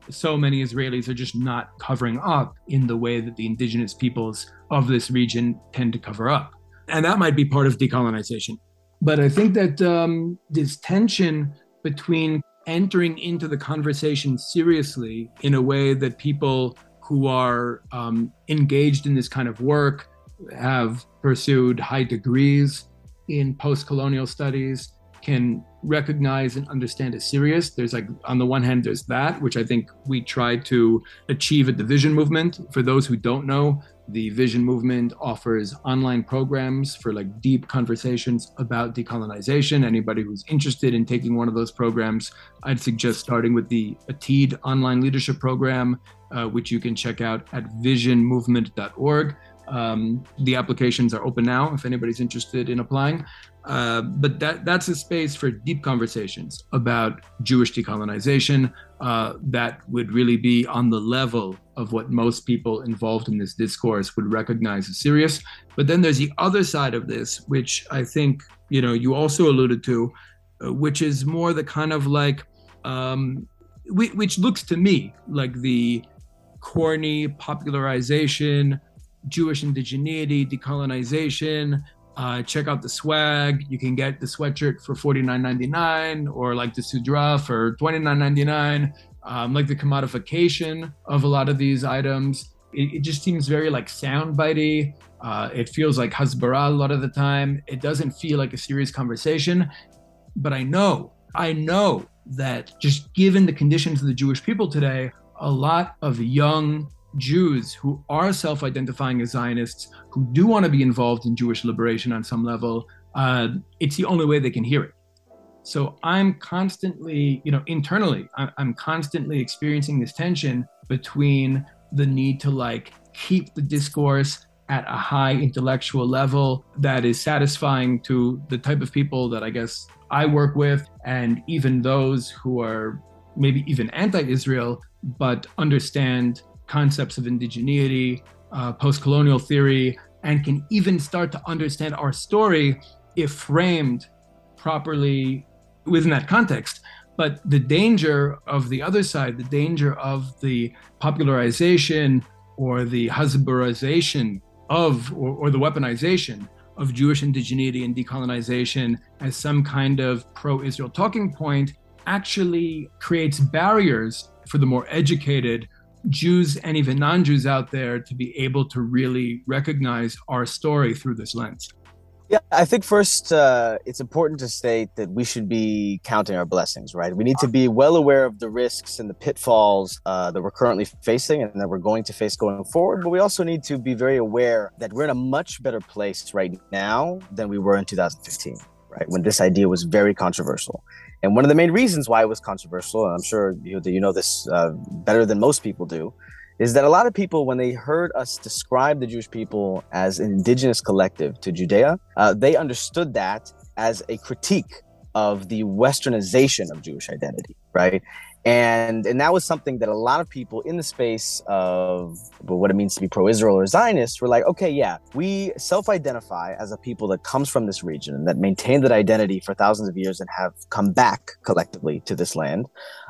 so many Israelis are just not covering up in the way that the indigenous peoples of this region tend to cover up. And that might be part of decolonization. But I think that um, this tension between entering into the conversation seriously in a way that people who are um, engaged in this kind of work have pursued high degrees in post colonial studies can recognize and understand as serious. There's like, on the one hand, there's that, which I think we try to achieve at the Vision Movement. For those who don't know, the Vision Movement offers online programs for like deep conversations about decolonization. Anybody who's interested in taking one of those programs, I'd suggest starting with the ATID online leadership program, uh, which you can check out at visionmovement.org. Um, the applications are open now if anybody's interested in applying. Uh, but that that's a space for deep conversations about Jewish decolonization uh, that would really be on the level of what most people involved in this discourse would recognize as serious. But then there's the other side of this, which I think you know you also alluded to, uh, which is more the kind of like, um, which, which looks to me like the corny popularization, Jewish indigeneity, decolonization uh, check out the swag. You can get the sweatshirt for $49.99 or like the Sudra for $29.99. Um, like the commodification of a lot of these items. It, it just seems very like soundbitey. Uh, it feels like Hasbara a lot of the time. It doesn't feel like a serious conversation. But I know, I know that just given the conditions of the Jewish people today, a lot of young Jews who are self identifying as Zionists, who do want to be involved in Jewish liberation on some level, uh, it's the only way they can hear it. So I'm constantly, you know, internally, I'm constantly experiencing this tension between the need to like keep the discourse at a high intellectual level that is satisfying to the type of people that I guess I work with, and even those who are maybe even anti Israel, but understand concepts of indigeneity, uh, post colonial theory, and can even start to understand our story if framed properly within that context. But the danger of the other side, the danger of the popularization or the Hasbarization of, or, or the weaponization of Jewish indigeneity and decolonization as some kind of pro Israel talking point actually creates barriers for the more educated Jews and even non Jews out there to be able to really recognize our story through this lens? Yeah, I think first uh, it's important to state that we should be counting our blessings, right? We need to be well aware of the risks and the pitfalls uh, that we're currently facing and that we're going to face going forward. But we also need to be very aware that we're in a much better place right now than we were in 2015, right? When this idea was very controversial. And one of the main reasons why it was controversial, and I'm sure you, you know this uh, better than most people do, is that a lot of people, when they heard us describe the Jewish people as an indigenous collective to Judea, uh, they understood that as a critique of the westernization of Jewish identity, right? And and that was something that a lot of people in the space of what it means to be pro-Israel or Zionist were like, okay, yeah, we self-identify as a people that comes from this region and that maintain that identity for thousands of years and have come back collectively to this land.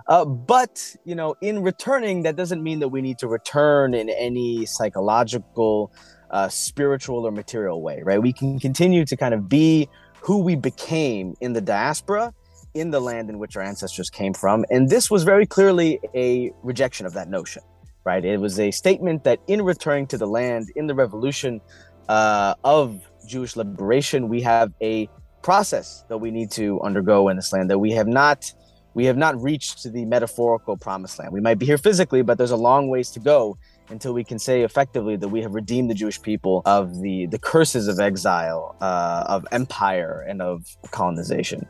Uh, but you know, in returning, that doesn't mean that we need to return in any psychological, uh, spiritual, or material way, right? We can continue to kind of be who we became in the diaspora in the land in which our ancestors came from. And this was very clearly a rejection of that notion, right? It was a statement that in returning to the land in the revolution uh, of Jewish liberation, we have a process that we need to undergo in this land that we have not we have not reached to the metaphorical promised land. We might be here physically, but there's a long ways to go until we can say effectively that we have redeemed the Jewish people of the the curses of exile, uh, of empire, and of colonization.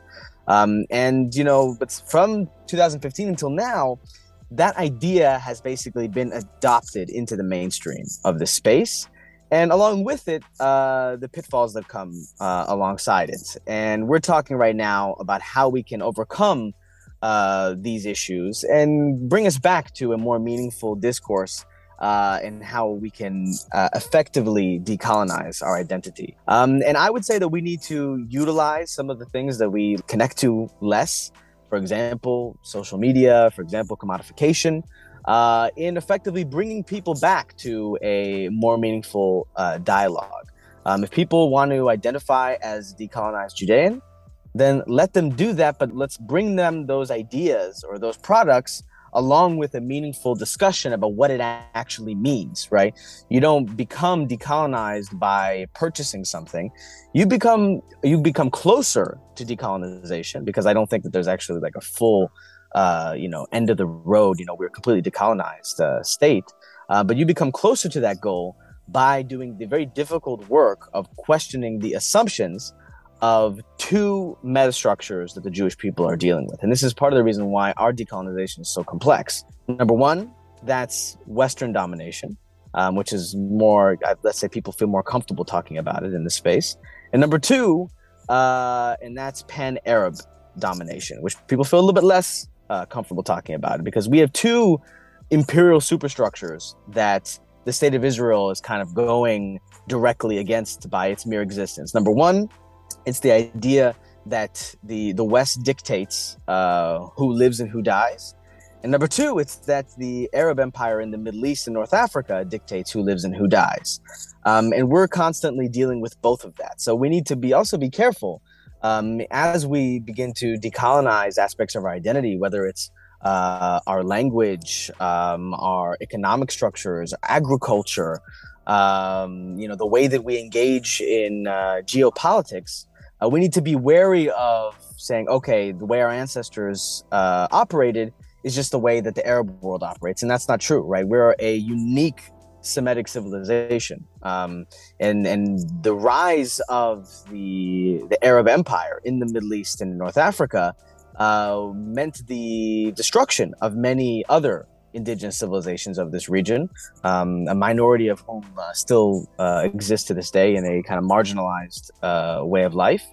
Um, and you know, but from 2015 until now, that idea has basically been adopted into the mainstream of the space, and along with it, uh, the pitfalls that come uh, alongside it. And we're talking right now about how we can overcome uh, these issues and bring us back to a more meaningful discourse uh, and how we can uh, effectively decolonize our identity. Um, and I would say that we need to utilize some of the things that we connect to less. For example, social media, for example, commodification, uh, in effectively bringing people back to a more meaningful uh, dialogue. Um, if people want to identify as decolonized Judean, then let them do that, but let's bring them those ideas or those products along with a meaningful discussion about what it actually means, right? You don't become decolonized by purchasing something. You become you become closer to decolonization because I don't think that there's actually like a full uh, you know end of the road. You know, we're completely decolonized uh, state, uh, but you become closer to that goal by doing the very difficult work of questioning the assumptions of two metastructures that the Jewish people are dealing with. And this is part of the reason why our decolonization is so complex. Number one, that's Western domination, um, which is more, let's say people feel more comfortable talking about it in the space. And number two, uh, and that's pan Arab domination, which people feel a little bit less uh, comfortable talking about it because we have two imperial superstructures that the state of Israel is kind of going directly against by its mere existence. Number one, it's the idea that the the West dictates uh, who lives and who dies. And number two, it's that the Arab Empire in the Middle East and North Africa dictates who lives and who dies. Um, and we're constantly dealing with both of that. So we need to be also be careful um, as we begin to decolonize aspects of our identity, whether it's uh, our language, um, our economic structures, agriculture, um, you know, the way that we engage in uh, geopolitics uh, we need to be wary of saying, okay, the way our ancestors uh, operated is just the way that the Arab world operates, and that's not true, right? We're a unique Semitic civilization, um, and and the rise of the the Arab Empire in the Middle East and North Africa uh, meant the destruction of many other indigenous civilizations of this region, um, a minority of whom uh, still uh, exist to this day in a kind of marginalized uh, way of life.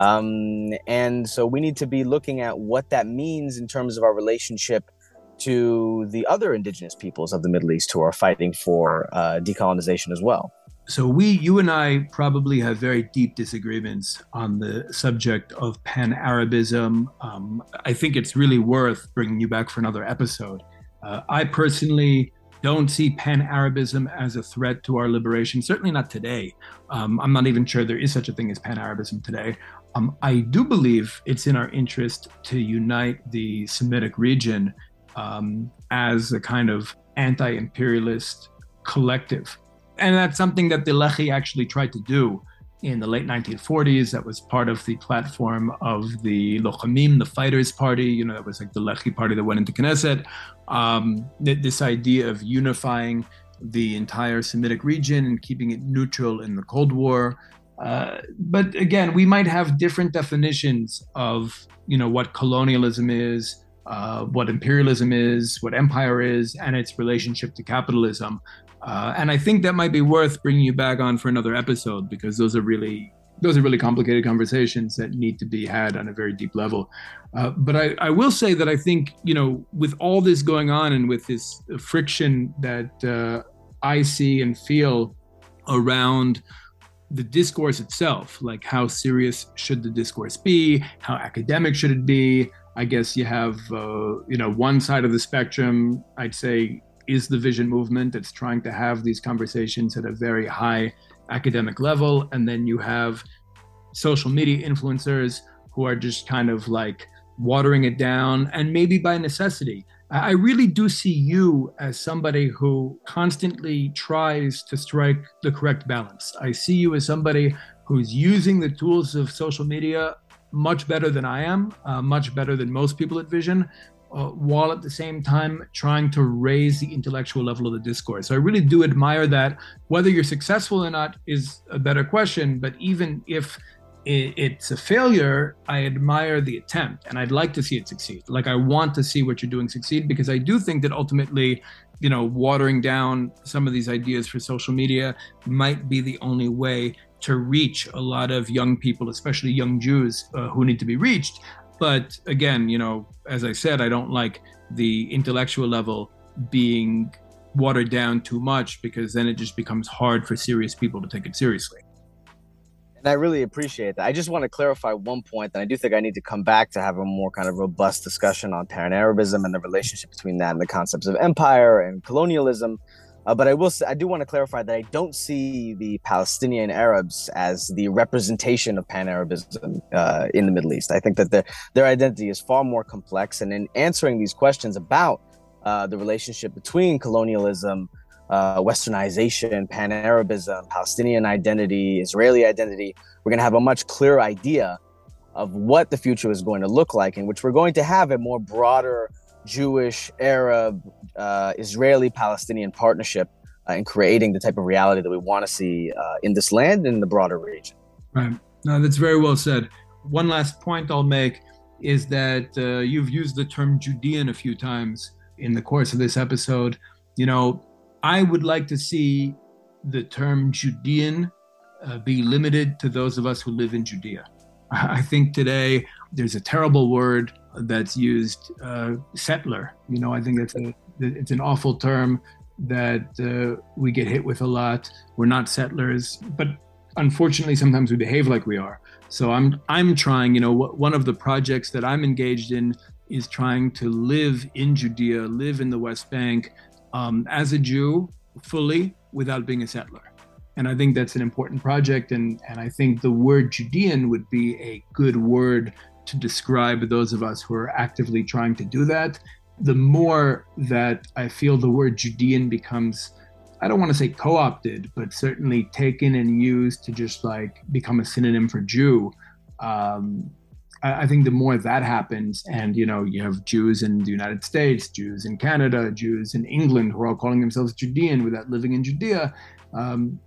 Um, and so we need to be looking at what that means in terms of our relationship to the other indigenous peoples of the Middle East who are fighting for uh, decolonization as well. So we, you and I, probably have very deep disagreements on the subject of Pan-Arabism. Um, I think it's really worth bringing you back for another episode uh, I personally don't see pan Arabism as a threat to our liberation, certainly not today. Um, I'm not even sure there is such a thing as pan Arabism today. Um, I do believe it's in our interest to unite the Semitic region um, as a kind of anti imperialist collective. And that's something that the Lehi actually tried to do in the late 1940s. That was part of the platform of the Lochamim, the Fighters Party. You know, that was like the Lehi party that went into Knesset. Um, this idea of unifying the entire Semitic region and keeping it neutral in the Cold War. Uh, but again, we might have different definitions of, you know, what colonialism is, uh, what imperialism is, what empire is, and its relationship to capitalism. Uh, and I think that might be worth bringing you back on for another episode because those are really those are really complicated conversations that need to be had on a very deep level. Uh, but I, I, will say that I think you know with all this going on and with this friction that uh, I see and feel around the discourse itself, like how serious should the discourse be, how academic should it be. I guess you have uh, you know one side of the spectrum. I'd say is the vision movement that's trying to have these conversations at a very high academic level. And then you have social media influencers who are just kind of like watering it down and maybe by necessity. I really do see you as somebody who constantly tries to strike the correct balance. I see you as somebody who's using the tools of social media much better than I am, uh, much better than most people at Vision, uh, while at the same time trying to raise the intellectual level of the discourse. So I really do admire that. Whether you're successful or not is a better question, but even if it's a failure, I admire the attempt and I'd like to see it succeed. Like I want to see what you're doing succeed because I do think that ultimately, you know, watering down some of these ideas for social media might be the only way to reach a lot of young people, especially young Jews uh, who need to be reached. But again, you know, as I said, I don't like the intellectual level being watered down too much because then it just becomes hard for serious people to take it seriously. And I really appreciate that. I just want to clarify one point that I do think I need to come back to have a more kind of robust discussion on Pan Arabism and the relationship between that and the concepts of empire and colonialism. Uh, but I will I do want to clarify that I don't see the Palestinian Arabs as the representation of Pan Arabism uh, in the Middle East. I think that their their identity is far more complex. And in answering these questions about uh, the relationship between colonialism, uh, westernization, Pan Arabism, Palestinian identity, Israeli identity, we're going to have a much clearer idea of what the future is going to look like, in which we're going to have a more broader Jewish, Arab, uh, Israeli Palestinian partnership uh, in creating the type of reality that we want to see uh, in this land and in the broader region. Right. No, that's very well said. One last point I'll make is that uh, you've used the term Judean a few times in the course of this episode. You know, I would like to see the term Judean uh, be limited to those of us who live in Judea. I think today there's a terrible word that's used, uh, settler. You know, I think that's a it's an awful term that uh, we get hit with a lot. We're not settlers, but unfortunately, sometimes we behave like we are. So I'm I'm trying. You know, one of the projects that I'm engaged in is trying to live in Judea, live in the West Bank um, as a Jew fully without being a settler. And I think that's an important project. And, and I think the word Judean would be a good word to describe those of us who are actively trying to do that. The more that I feel the word Judean becomes, I don't want to say co opted, but certainly taken and used to just like become a synonym for Jew. Um, I, think the more that happens, and you know, you have Jews in the United States, Jews in Canada, Jews in England who are all calling themselves Judean without living in Judea. Um,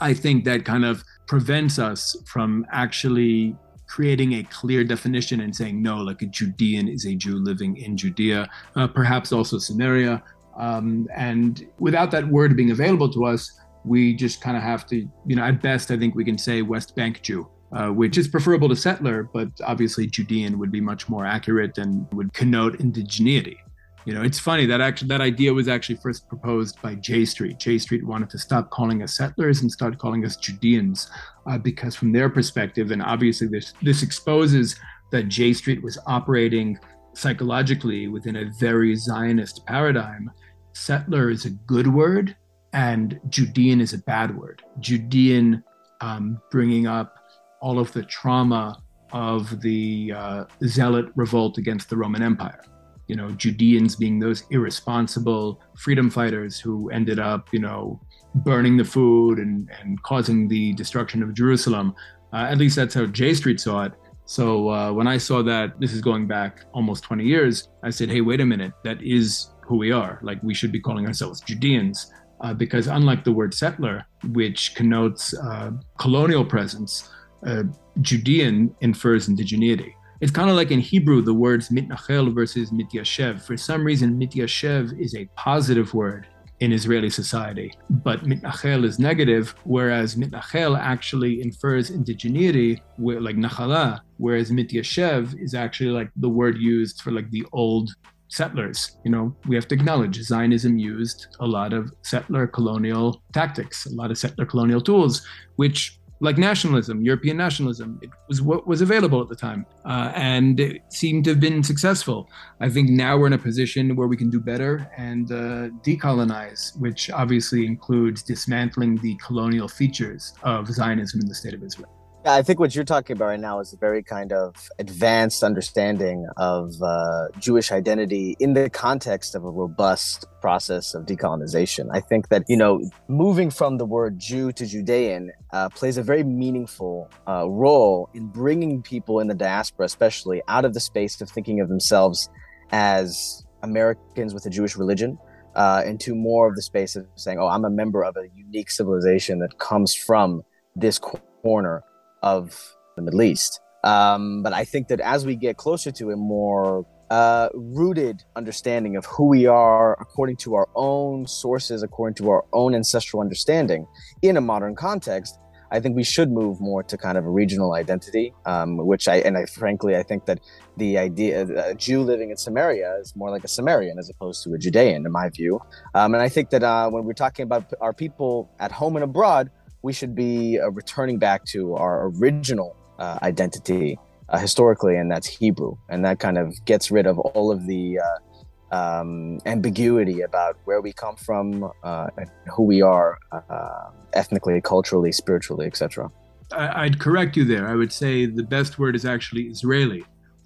I think that kind of prevents us from actually creating a clear definition and saying no, like a Judean is a Jew living in Judea, uh, perhaps also Samaria. Um, and without that word being available to us, we just kind of have to, you know, at best, I think we can say West Bank Jew, uh, which is preferable to settler, but obviously Judean would be much more accurate and would connote indigeneity. You know, it's funny that actually that idea was actually first proposed by J Street. J Street wanted to stop calling us settlers and start calling us Judeans, uh, because from their perspective, and obviously this this exposes that J Street was operating psychologically within a very Zionist paradigm. settler is a good word and Judean is a bad word. Judean um, bringing up all of the trauma of the uh, zealot revolt against the Roman Empire. You know, Judeans being those irresponsible freedom fighters who ended up, you know, burning the food and, and causing the destruction of Jerusalem. Uh, at least that's how J Street saw it. So uh, when I saw that, this is going back almost 20 years, I said, hey, wait a minute, that is who we are. Like we should be calling ourselves Judeans. Uh, because unlike the word settler, which connotes uh, colonial presence, uh, Judean infers indigeneity. It's kind of like in Hebrew, the words mitnachel versus mityashev. For some reason, mityashev is a positive word in Israeli society, but mitnachel is negative, whereas mitnachel actually infers indigeneity, like nachala, whereas mityashev is actually like the word used for like the old settlers. You know, we have to acknowledge Zionism used a lot of settler colonial tactics, a lot of settler colonial tools, which like nationalism, European nationalism. It was what was available at the time, uh, and it seemed to have been successful. I think now we're in a position where we can do better and uh, decolonize, which obviously includes dismantling the colonial features of Zionism in the state of Israel. Yeah, I think what you're talking about right now is a very kind of advanced understanding of uh, Jewish identity in the context of a robust process of decolonization. I think that, you know, moving from the word Jew to Judean uh, plays a very meaningful uh, role in bringing people in the diaspora, especially, out of the space of thinking of themselves as Americans with a Jewish religion. Uh, into more of the space of saying, "Oh, I'm a member of a unique civilization that comes from this corner of the Middle East. Um, but I think that as we get closer to a more uh, rooted understanding of who we are according to our own sources, according to our own ancestral understanding in a modern context, I think we should move more to kind of a regional identity, um, which I and I frankly I think that the idea of a Jew living in Samaria is more like a Samaritan as opposed to a Judean, in my view. Um, and I think that uh, when we're talking about our people at home and abroad, we should be uh, returning back to our original uh, identity uh, historically, and that's Hebrew. And that kind of gets rid of all of the uh, um, ambiguity about where we come from, uh, who we are uh, ethnically, culturally, spiritually, etc. I'd correct you there. I would say the best word is actually Israeli.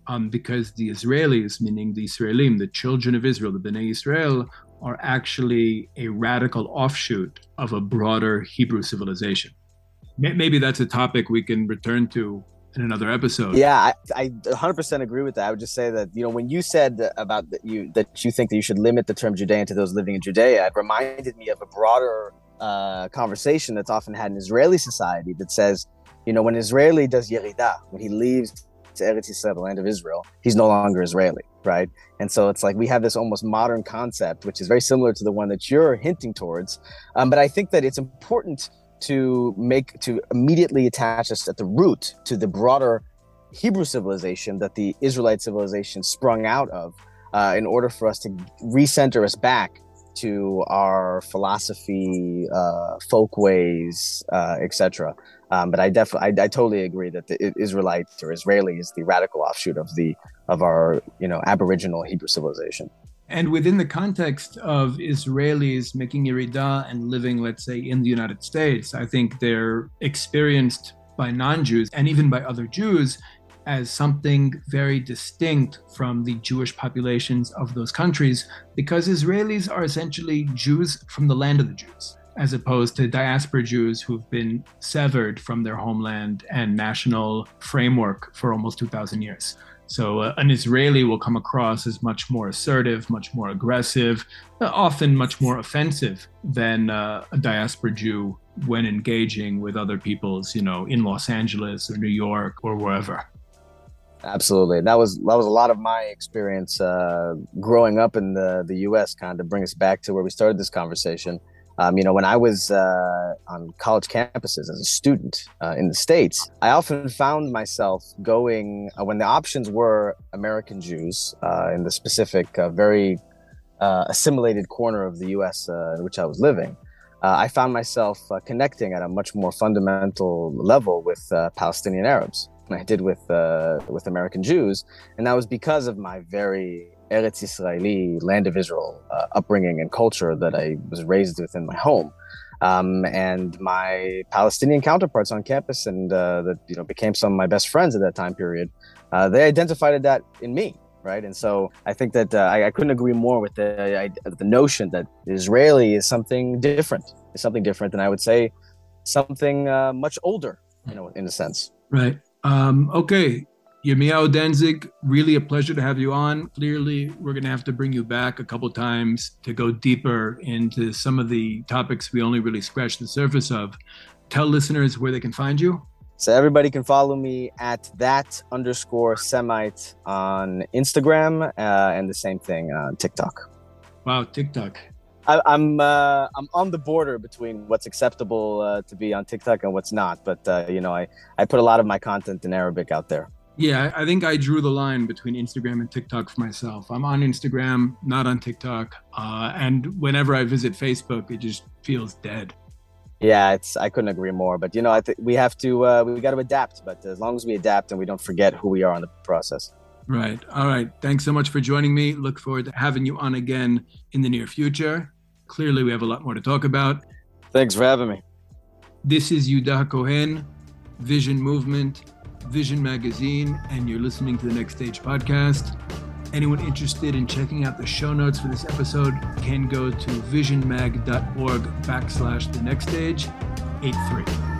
Um, because the Israelis, meaning the Israelim, the children of Israel, the Bnei Israel, are actually a radical offshoot of a broader Hebrew civilization. Maybe that's a topic we can return to in another episode. Yeah, I, I 100% agree with that. I would just say that you know when you said about that you that you think that you should limit the term Judean to those living in Judea, it reminded me of a broader uh, conversation that's often had in Israeli society that says, you know, when Israeli does yerida, when he leaves to Eretz Yisrael, the land of Israel, he's no longer Israeli, right? And so it's like we have this almost modern concept, which is very similar to the one that you're hinting towards. Um, but I think that it's important to make to immediately attach us at the root to the broader Hebrew civilization that the Israelite civilization sprung out of, uh, in order for us to recenter us back to our philosophy, uh, folk ways, uh, etc. Um, but I definitely, I, I, totally agree that the Israelites or Israeli is the radical offshoot of the of our, you know, Aboriginal Hebrew civilization. And within the context of Israelis making Yerida and living, let's say, in the United States, I think they're experienced by non-Jews and even by other Jews as something very distinct from the Jewish populations of those countries, because Israelis are essentially Jews from the land of the Jews as opposed to diaspora Jews who've been severed from their homeland and national framework for almost 2,000 years. So, uh, an Israeli will come across as much more assertive, much more aggressive, uh, often much more offensive than uh, a diaspora Jew when engaging with other peoples, you know, in Los Angeles or New York or wherever. Absolutely, that was that was a lot of my experience uh, growing up in the the U.S. Kind of bring us back to where we started this conversation. Um, you know, when I was uh, on college campuses as a student uh, in the States, I often found myself going uh, when the options were American Jews uh, in the specific, uh, very uh, assimilated corner of the US in which I was living. I found myself connecting at a much more fundamental level with Palestinian Arabs than I did with with American Jews, and that was because of my very Eretz Israeli, land of Israel uh, upbringing and culture that I was raised within my home. Um, and my Palestinian counterparts on campus and uh, that you know became some of my best friends at that time period, uh, they identified that in me, right? And so I think that uh, I, I, couldn't agree more with the I, the notion that Israeli is something different, is something different, and I would say something uh, much older, you know, in a sense. Right. Um, okay. Yirmiyahu Danzig, really a pleasure to have you on. Clearly, we're going to have to bring you back a couple times to go deeper into some of the topics we only really scratched the surface of. Tell listeners where they can find you. So everybody can follow me at that underscore Semite on Instagram uh, and the same thing on TikTok. Wow, TikTok. I, am I'm, uh, I'm on the border between what's acceptable uh, to be on TikTok and what's not. But uh, you know, I I put a lot of my content in Arabic out there. Yeah, I think I drew the line between Instagram and TikTok for myself. I'm on Instagram, not on TikTok, uh, and whenever I visit Facebook, it just feels dead. Yeah, it's I couldn't agree more. But you know, I think we have to uh, we got to adapt. But as long as we adapt and we don't forget who we are in the process. Right. All right. Thanks so much for joining me. Look forward to having you on again in the near future. Clearly, we have a lot more to talk about. Thanks for having me. This is Yehuda HaKohen, Vision Movement, Vision Magazine, and you're listening to the Next Stage podcast. Anyone interested in checking out the show notes for this episode can go to visionmag.org backslash the next stage 83.